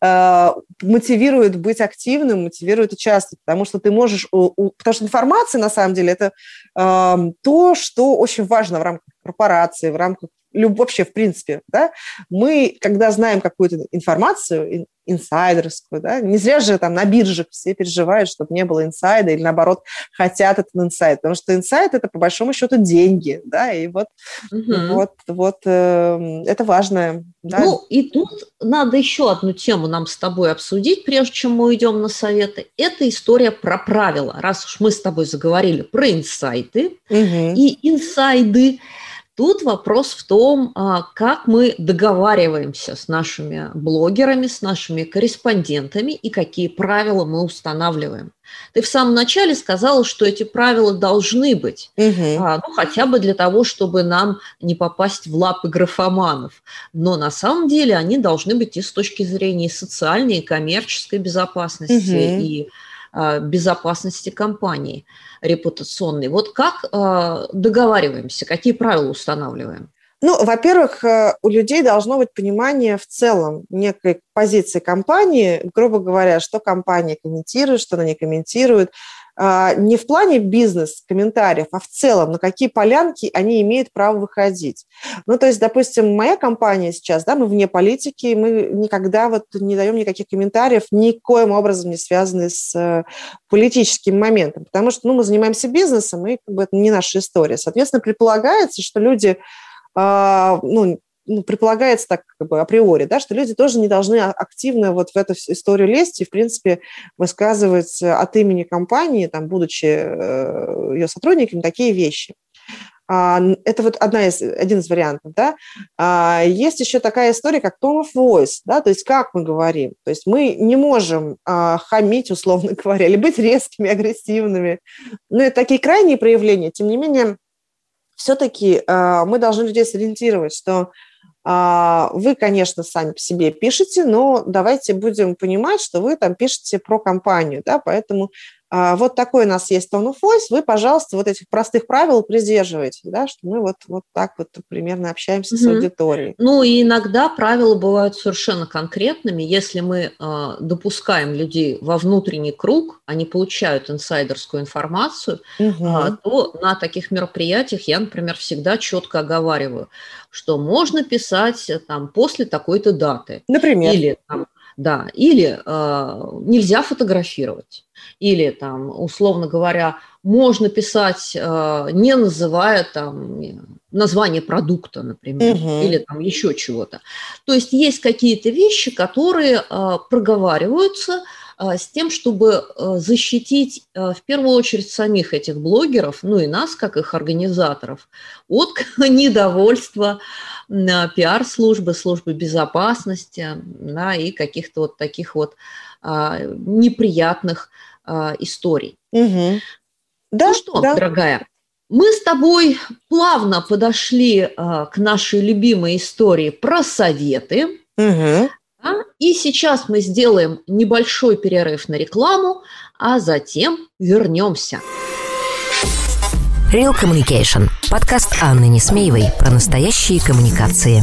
э, мотивирует быть активным, мотивирует участвовать, потому что ты можешь... У, у, потому что информация, на самом деле, это э, то, что очень важно в рамках корпорации, в рамках вообще, в принципе, да, мы, когда знаем какую-то информацию, инсайдерскую, да, не зря же там на биржах все переживают, чтобы не было инсайда, или наоборот, хотят этот инсайд, потому что инсайд – это, по большому счету, деньги, да, и вот, угу. вот, вот э, это важно. Да. Ну, и тут надо еще одну тему нам с тобой обсудить, прежде чем мы уйдем на советы. Это история про правила. Раз уж мы с тобой заговорили про инсайты угу. и инсайды, Тут вопрос в том, а, как мы договариваемся с нашими блогерами, с нашими корреспондентами и какие правила мы устанавливаем. Ты в самом начале сказала, что эти правила должны быть, угу. ну, хотя бы для того, чтобы нам не попасть в лапы графоманов. Но на самом деле они должны быть и с точки зрения социальной, и коммерческой безопасности, угу. и безопасности компании репутационной. Вот как а, договариваемся, какие правила устанавливаем? Ну, во-первых, э, у людей должно быть понимание в целом некой позиции компании, грубо говоря, что компания комментирует, что она не комментирует, а, не в плане бизнес-комментариев, а в целом, на какие полянки они имеют право выходить. Ну, то есть, допустим, моя компания сейчас, да, мы вне политики, мы никогда вот не даем никаких комментариев, никоим образом не связанные с э, политическим моментом, потому что, ну, мы занимаемся бизнесом, и как бы это не наша история. Соответственно, предполагается, что люди а, ну, ну, предполагается так как бы априори, да, что люди тоже не должны активно вот в эту историю лезть и, в принципе, высказывать от имени компании, там, будучи э, ее сотрудниками, такие вещи. А, это вот одна из, один из вариантов, да. А, есть еще такая история, как tone of voice, да, то есть как мы говорим. То есть мы не можем а, хамить, условно говоря, или быть резкими, агрессивными. Ну, это такие крайние проявления. Тем не менее, все-таки мы должны людей сориентировать, что а, вы, конечно, сами по себе пишете, но давайте будем понимать, что вы там пишете про компанию, да, поэтому а, вот такой у нас есть tone of voice, вы, пожалуйста, вот этих простых правил придерживайте, да, что мы вот, вот так вот примерно общаемся mm-hmm. с аудиторией. Ну и иногда правила бывают совершенно конкретными. Если мы э, допускаем людей во внутренний круг, они получают инсайдерскую информацию, mm-hmm. э, то на таких мероприятиях я, например, всегда четко оговариваю, что можно писать там после такой-то даты. Например. Или там, да, или э, нельзя фотографировать, или там, условно говоря, можно писать, э, не называя там название продукта, например, угу. или там еще чего-то. То есть есть какие-то вещи, которые э, проговариваются, а, с тем, чтобы а, защитить а, в первую очередь самих этих блогеров, ну и нас, как их организаторов, от недовольства пиар-службы, службы безопасности да, и каких-то вот таких вот неприятных историй. Угу. Да, ну что, да. дорогая, мы с тобой плавно подошли к нашей любимой истории про советы. Угу. И сейчас мы сделаем небольшой перерыв на рекламу, а затем вернемся. Real Communication – Подкаст Анны Несмеевой про настоящие коммуникации.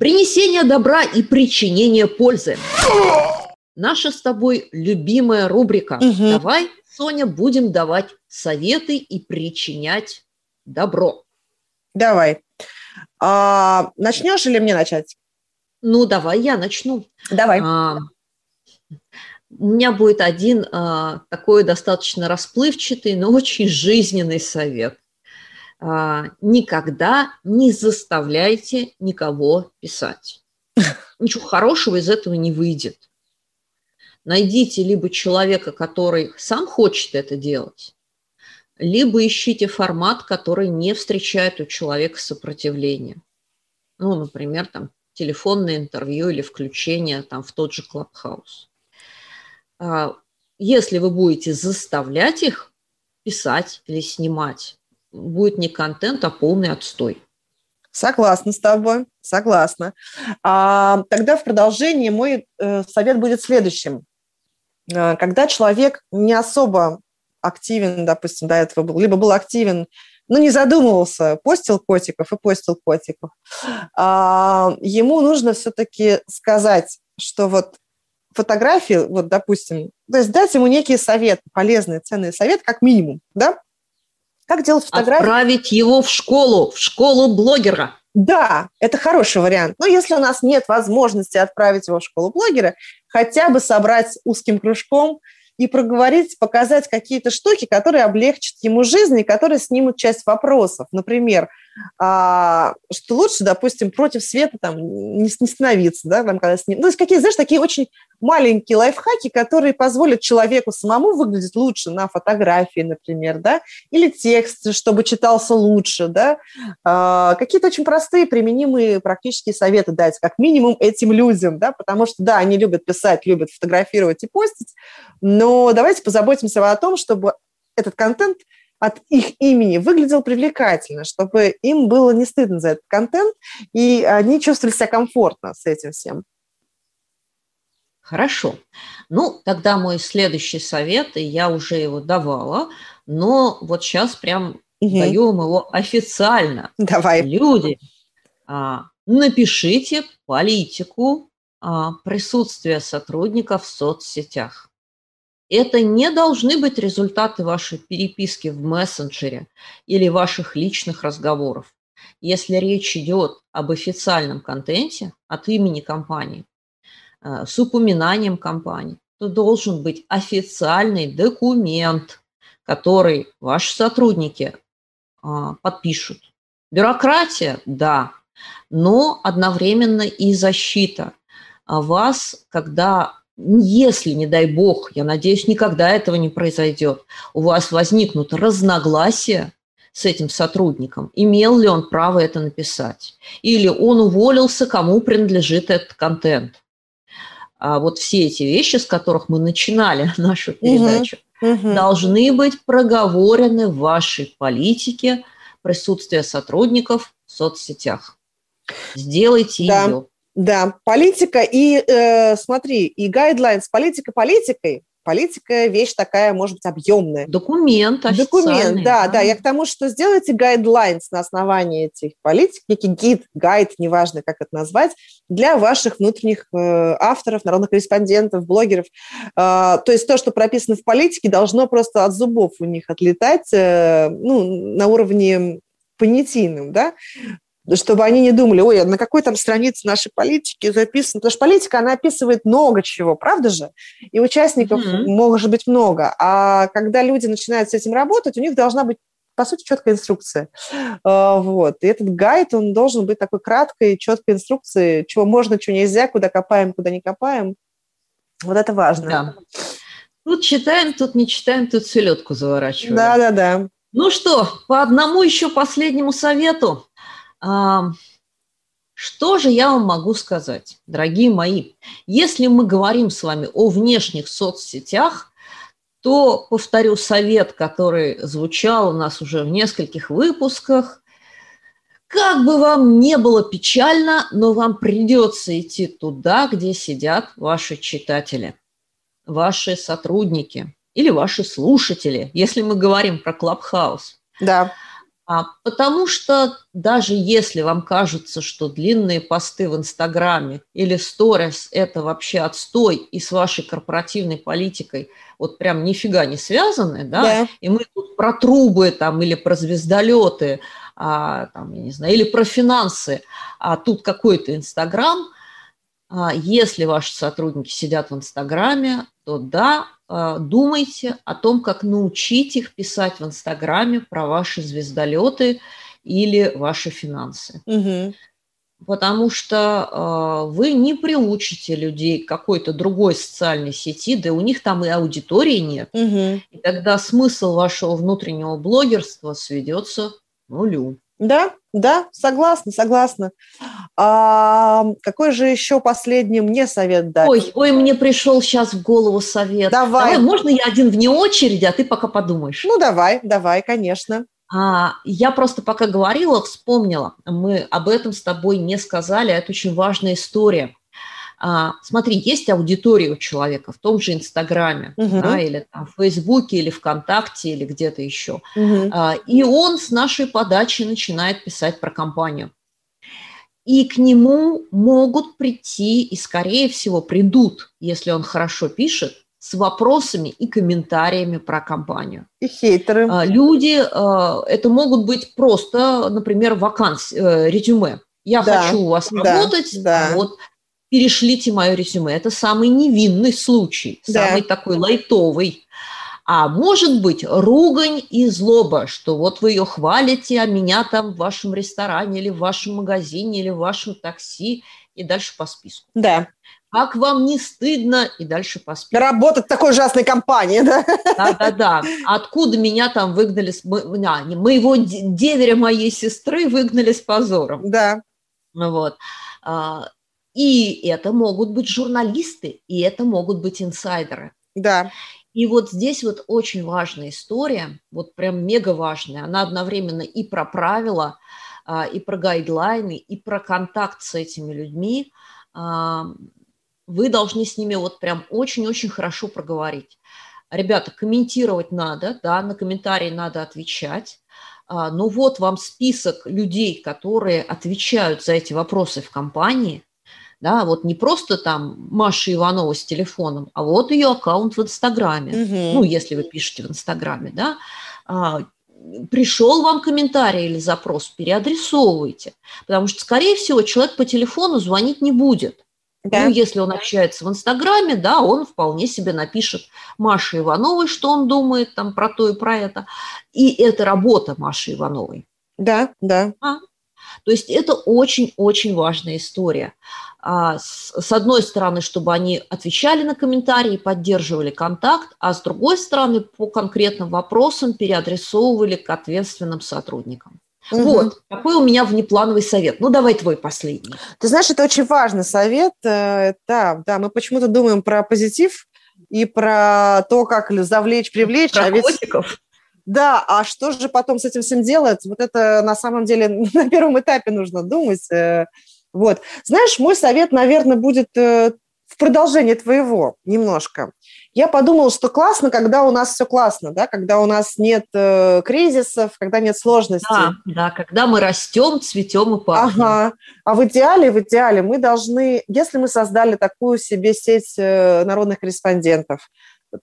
Принесение добра и причинение пользы. Наша с тобой любимая рубрика. Мгм. Давай, Соня, будем давать советы и причинять добро. Давай. А, начнешь или мне начать? Ну, давай я начну. Давай. А, у меня будет один а, такой достаточно расплывчатый, но очень жизненный совет. А, никогда не заставляйте никого писать. Ничего хорошего из этого не выйдет. Найдите либо человека, который сам хочет это делать, либо ищите формат, который не встречает у человека сопротивления. Ну, например, там телефонное интервью или включение там, в тот же Клабхаус. А, Если вы будете заставлять их писать или снимать, будет не контент, а полный отстой. Согласна с тобой, согласна. А, тогда в продолжении мой э, совет будет следующим. Э, Когда человек не особо активен, допустим, до этого был, либо был активен, но не задумывался, постил котиков и постил котиков, а, ему нужно все-таки сказать, что вот фотографии, вот, допустим, то есть дать ему некие советы, полезные, ценные советы, как минимум, да? Как делать фотографии? Отправить его в школу, в школу блогера. Да, это хороший вариант. Но если у нас нет возможности отправить его в школу блогера, хотя бы собрать узким кружком и проговорить, показать какие-то штуки, которые облегчат ему жизнь и которые снимут часть вопросов. Например, а, что лучше, допустим, против света там не, не становиться, да, там, когда сним... Ну, то есть какие, знаешь, такие очень маленькие лайфхаки, которые позволят человеку самому выглядеть лучше на фотографии, например, да, или текст, чтобы читался лучше, да, А, какие-то очень простые, применимые практические советы дать, как минимум этим людям, да, потому что, да, они любят писать, любят фотографировать и постить, но давайте позаботимся о том, чтобы этот контент от их имени выглядел привлекательно, чтобы им было не стыдно за этот контент, и они чувствовали себя комфортно с этим всем. Хорошо. Ну, тогда мой следующий совет, и я уже его давала, но вот сейчас прям Мгм. даем его официально. Давай. Люди, а, напишите политику а, присутствия сотрудников в соцсетях. Это не должны быть результаты вашей переписки в мессенджере или ваших личных разговоров. Если речь идет об официальном контенте от имени компании, э, с упоминанием компании, то должен быть официальный документ, который ваши сотрудники а, подпишут. Бюрократия, да, но одновременно и защита. А вас, когда, если, не дай бог, я надеюсь, никогда этого не произойдет, у вас возникнут разногласия с этим сотрудником, имел ли он право это написать, или он уволился, кому принадлежит этот контент. А вот все эти вещи, с которых мы начинали нашу передачу, Мгм. должны быть проговорены в вашей политике присутствия сотрудников в соцсетях. Сделайте Да. ее. Да, политика и, э, смотри, и guidelines, политика политикой, политика вещь такая, может быть, объемная. Документ Документ, да, да. Я к тому, что сделайте guidelines на основании этих политик, некий гид, гайд, неважно, как это назвать, для ваших внутренних э, авторов, народных корреспондентов, блогеров. А, то есть то, что прописано в политике, должно просто от зубов у них отлетать э, ну, на уровне понятийным, да, чтобы они не думали, ой, а на какой там странице нашей политики записано, потому что политика, она описывает много чего, правда же? И участников Мгм. может быть много, а когда люди начинают с этим работать, у них должна быть по сути, четкая инструкция. А, Вот. И этот гайд, он должен быть такой краткой, четкой инструкцией, чего можно, чего нельзя, куда копаем, куда не копаем. Вот это важно. Да. Тут читаем, тут не читаем, тут селедку заворачиваем. Да, да, да. Ну что, по одному еще последнему совету. Что же я вам могу сказать, дорогие мои? Если мы говорим с вами о внешних соцсетях, то повторю совет, который звучал у нас уже в нескольких выпусках. Как бы вам не было печально, но вам придется идти туда, где сидят ваши читатели, ваши сотрудники или ваши слушатели, если мы говорим про Клабхаус. Да. А, потому что даже если вам кажется, что длинные посты в Инстаграме или сторис – это вообще отстой и с вашей корпоративной политикой вот прям нифига не связаны, да, да. и мы тут про трубы там или про звездолеты, а, там, я не знаю, или про финансы, а тут какой-то Инстаграм, если ваши сотрудники сидят в Инстаграме, то да, а, думайте о том, как научить их писать в Инстаграме про ваши звездолеты или ваши финансы. Угу. Потому что э, вы не приучите людей к какой-то другой социальной сети, да у них там и аудитории нет. Угу. И тогда смысл вашего внутреннего блогерства сведется к нулю. Да, да, согласна, согласна. А какой же еще последний мне совет дать? Ой, ой, мне пришел сейчас в голову совет. Давай. давай можно я один вне очереди, а ты пока подумаешь? Ну, давай, давай, конечно. А, я просто пока говорила, вспомнила, мы об этом с тобой не сказали, это очень важная история. А, смотри, есть аудитория у человека в том же Инстаграме, угу. да, или там, в Фейсбуке, или ВКонтакте, или где-то еще. Угу. А, и он с нашей подачи начинает писать про компанию. И к нему могут прийти, и, скорее всего, придут, если он хорошо пишет, с вопросами и комментариями про компанию. И хейтеры. А, люди, это могут быть просто, например, вакансии, э, резюме. Я да, хочу у вас да, работать, да. вот перешлите мое резюме. Это самый невинный случай, Да. самый такой лайтовый. А может быть ругань и злоба, что вот вы ее хвалите, а меня там в вашем ресторане или в вашем магазине или в вашем такси и дальше по списку. Да. Как вам не стыдно и дальше по списку. Работать в такой ужасной компании, да? Да-да-да. Откуда меня там выгнали, с, а, моего де- деверя моей сестры выгнали с позором. Да. Вот. И это могут быть журналисты, и это могут быть инсайдеры. Да. И вот здесь вот очень важная история, вот прям мега важная. Она одновременно и про правила, а, и про гайдлайны, и про контакт с этими людьми. А, Вы должны с ними вот прям очень-очень хорошо проговорить. Ребята, комментировать надо, да, на комментарии надо отвечать. А, Но вот вам список людей, которые отвечают за эти вопросы в компании – да, вот не просто там Маша Иванова с телефоном, а вот ее аккаунт в Инстаграме. Мгм. Ну, если вы пишете в Инстаграме, да, а, пришел вам комментарий или запрос, переадресовывайте, потому что, скорее всего, человек по телефону звонить не будет. Да. Ну, если он общается в Инстаграме, да, он вполне себе напишет Маше Ивановой, что он думает там про то и про это. И это работа Маши Ивановой. Да, да. То есть это очень-очень важная история. А, С одной стороны, чтобы они отвечали на комментарии, поддерживали контакт, а с другой стороны, по конкретным вопросам переадресовывали к ответственным сотрудникам. Мгм. Вот, такой у меня внеплановый совет. Ну, давай твой последний. Ты знаешь, это очень важный совет. Э, Да, да, мы почему-то думаем про позитив и про то, как завлечь, привлечь. Про а ведь котиков. Да, а что же потом с этим всем делать? Вот это на самом деле на первом этапе нужно думать. Вот. Знаешь, мой совет, наверное, будет э, в продолжение твоего немножко. Я подумала, что классно, когда у нас все классно, да, когда у нас нет э, кризисов, когда нет сложностей. Да, да, когда мы растем, цветем и пахнем. Ага. А в идеале, в идеале мы должны, если мы создали такую себе сеть э, народных корреспондентов,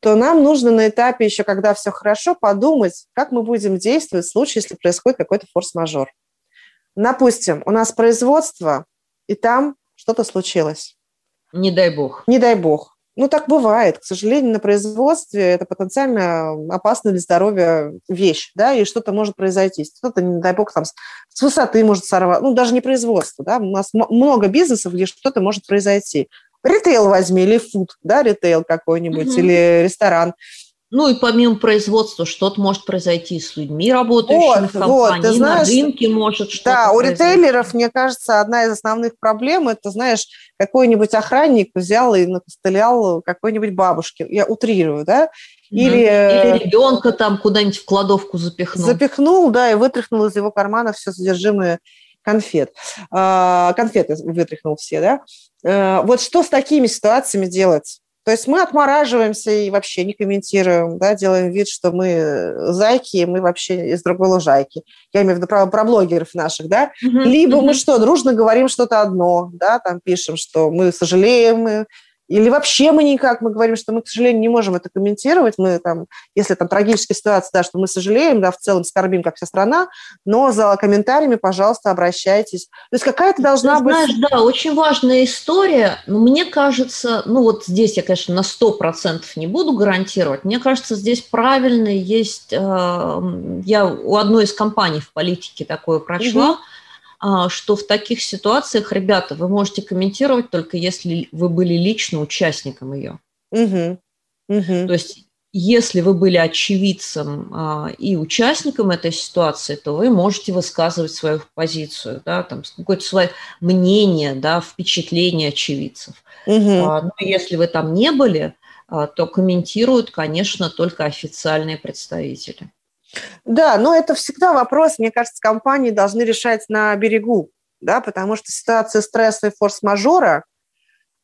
то нам нужно на этапе еще, когда все хорошо, подумать, как мы будем действовать в случае, если происходит какой-то форс-мажор. Допустим, у нас производство, и там что-то случилось. Не дай бог. Не дай бог. Ну, так бывает. К сожалению, на производстве это потенциально опасная для здоровья вещь, да, и что-то может произойти. Что-то, не дай бог, там с высоты может сорвать. Ну, даже не производство, да, у нас много бизнесов, где что-то может произойти. Ритейл возьми, или фуд, да, ритейл какой-нибудь, угу. или ресторан. Ну и помимо производства, что-то может произойти с людьми, работающими вот, в компании, вот, ты знаешь, на рынке может что-то Да, у ритейлеров, мне кажется, одна из основных проблем, это, знаешь, какой-нибудь охранник взял и накостылял какой-нибудь бабушке, я утрирую, да, или, Или ребенка там куда-нибудь в кладовку запихнул. Запихнул, да, и вытряхнул из его кармана все содержимое конфет. А, конфеты вытряхнул все, да. А, вот что с такими ситуациями делать? То есть мы отмораживаемся и вообще не комментируем, да, делаем вид, что мы зайки, мы вообще из другой лужайки. Я имею в виду про, про блогеров наших, да. Uh-huh, Либо uh-huh. мы что, дружно говорим что-то одно, да, там пишем, что мы сожалеем, мы или вообще мы никак, мы говорим, что мы, к сожалению, не можем это комментировать. Мы там, если там трагическая ситуация, да, что мы сожалеем, да, в целом скорбим, как вся страна, но за комментариями, пожалуйста, обращайтесь. То есть какая-то должна Ты быть... Знаешь, да, очень важная история. Но мне кажется, ну вот здесь я, конечно, на 100% не буду гарантировать. Мне кажется, здесь правильно есть... Э, я у одной из компаний в политике такое прочла, угу что в таких ситуациях, ребята, вы можете комментировать только если вы были лично участником ее. Угу. Угу. То есть если вы были очевидцем а, и участником этой ситуации, то вы можете высказывать свою позицию, да, там, какое-то свое мнение, да, впечатление очевидцев. Угу. А, но если вы там не были, а, то комментируют, конечно, только официальные представители. Да, но это всегда вопрос, мне кажется, компании должны решать на берегу, да, потому что ситуация стресса и форс-мажора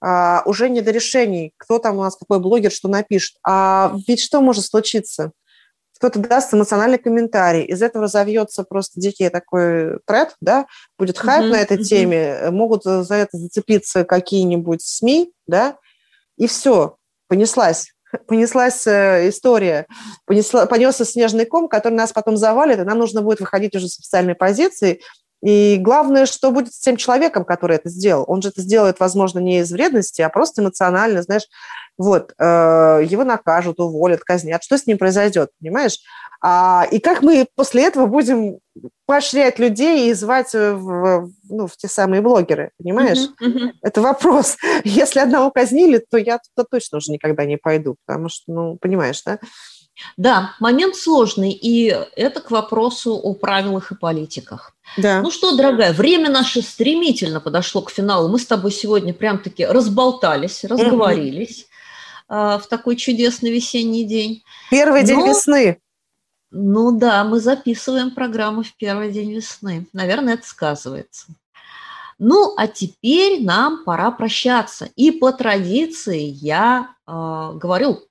а, уже не до решений, кто там у нас, какой блогер, что напишет. А ведь что может случиться? Кто-то даст эмоциональный комментарий, из этого разовьется просто дикий такой тред, да, будет хайп uh-huh, на этой uh-huh. теме, могут за это зацепиться какие-нибудь СМИ, да, и все, понеслась понеслась э, история, понесла, понесся снежный ком, который нас потом завалит, и нам нужно будет выходить уже с официальной позиции. И главное, что будет с тем человеком, который это сделал. Он же это сделает, возможно, не из вредности, а просто эмоционально, знаешь, вот, э, его накажут, уволят, казнят. Что с ним произойдет, понимаешь? А, и как мы после этого будем поощрять людей и звать в, ну, в те самые блогеры, понимаешь? Uh-huh, uh-huh. Это вопрос. Если одного казнили, то я туда точно уже никогда не пойду, потому что, ну, понимаешь, да? Да, момент сложный, и это к вопросу о правилах и политиках. Да. Ну что, дорогая, время наше стремительно подошло к финалу. Мы с тобой сегодня прям-таки разболтались, разговорились угу. в такой чудесный весенний день. Первый Но... день весны. Ну да, мы записываем программу в первый день весны. Наверное, это сказывается. Ну, а теперь нам пора прощаться. И по традиции я э, говорю,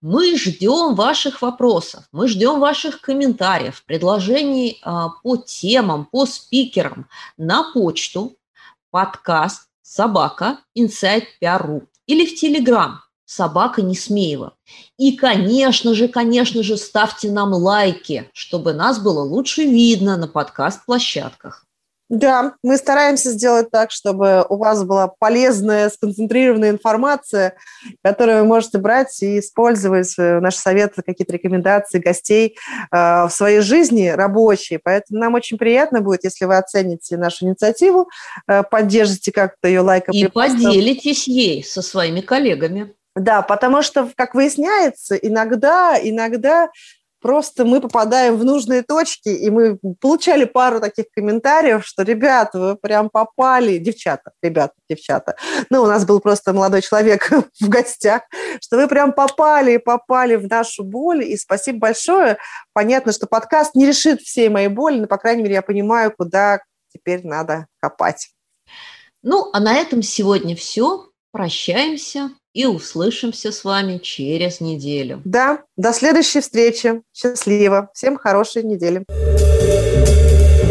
мы ждем ваших вопросов, мы ждем ваших комментариев, предложений э, по темам, по спикерам на почту подкаст собака inside.ru или в Телеграм собака Несмеева. И, конечно же, конечно же, ставьте нам лайки, чтобы нас было лучше видно на подкаст-площадках. Да, мы стараемся сделать так, чтобы у вас была полезная, сконцентрированная информация, которую вы можете брать и использовать э, наши советы, какие-то рекомендации гостей э, в своей жизни рабочей. Поэтому нам очень приятно будет, если вы оцените нашу инициативу, э, поддержите как-то ее лайком. И поделитесь ей со своими коллегами. Да, потому что, как выясняется, иногда, иногда просто мы попадаем в нужные точки, и мы получали пару таких комментариев, что, ребята, вы прям попали, девчата, ребята, девчата, ну, у нас был просто молодой человек в гостях, что вы прям попали, попали в нашу боль, и спасибо большое. Понятно, что подкаст не решит всей моей боли, но, по крайней мере, я понимаю, куда теперь надо копать. Ну, а на этом сегодня все. Прощаемся и услышимся с вами через неделю. Да, до следующей встречи. Счастливо. Всем хорошей недели.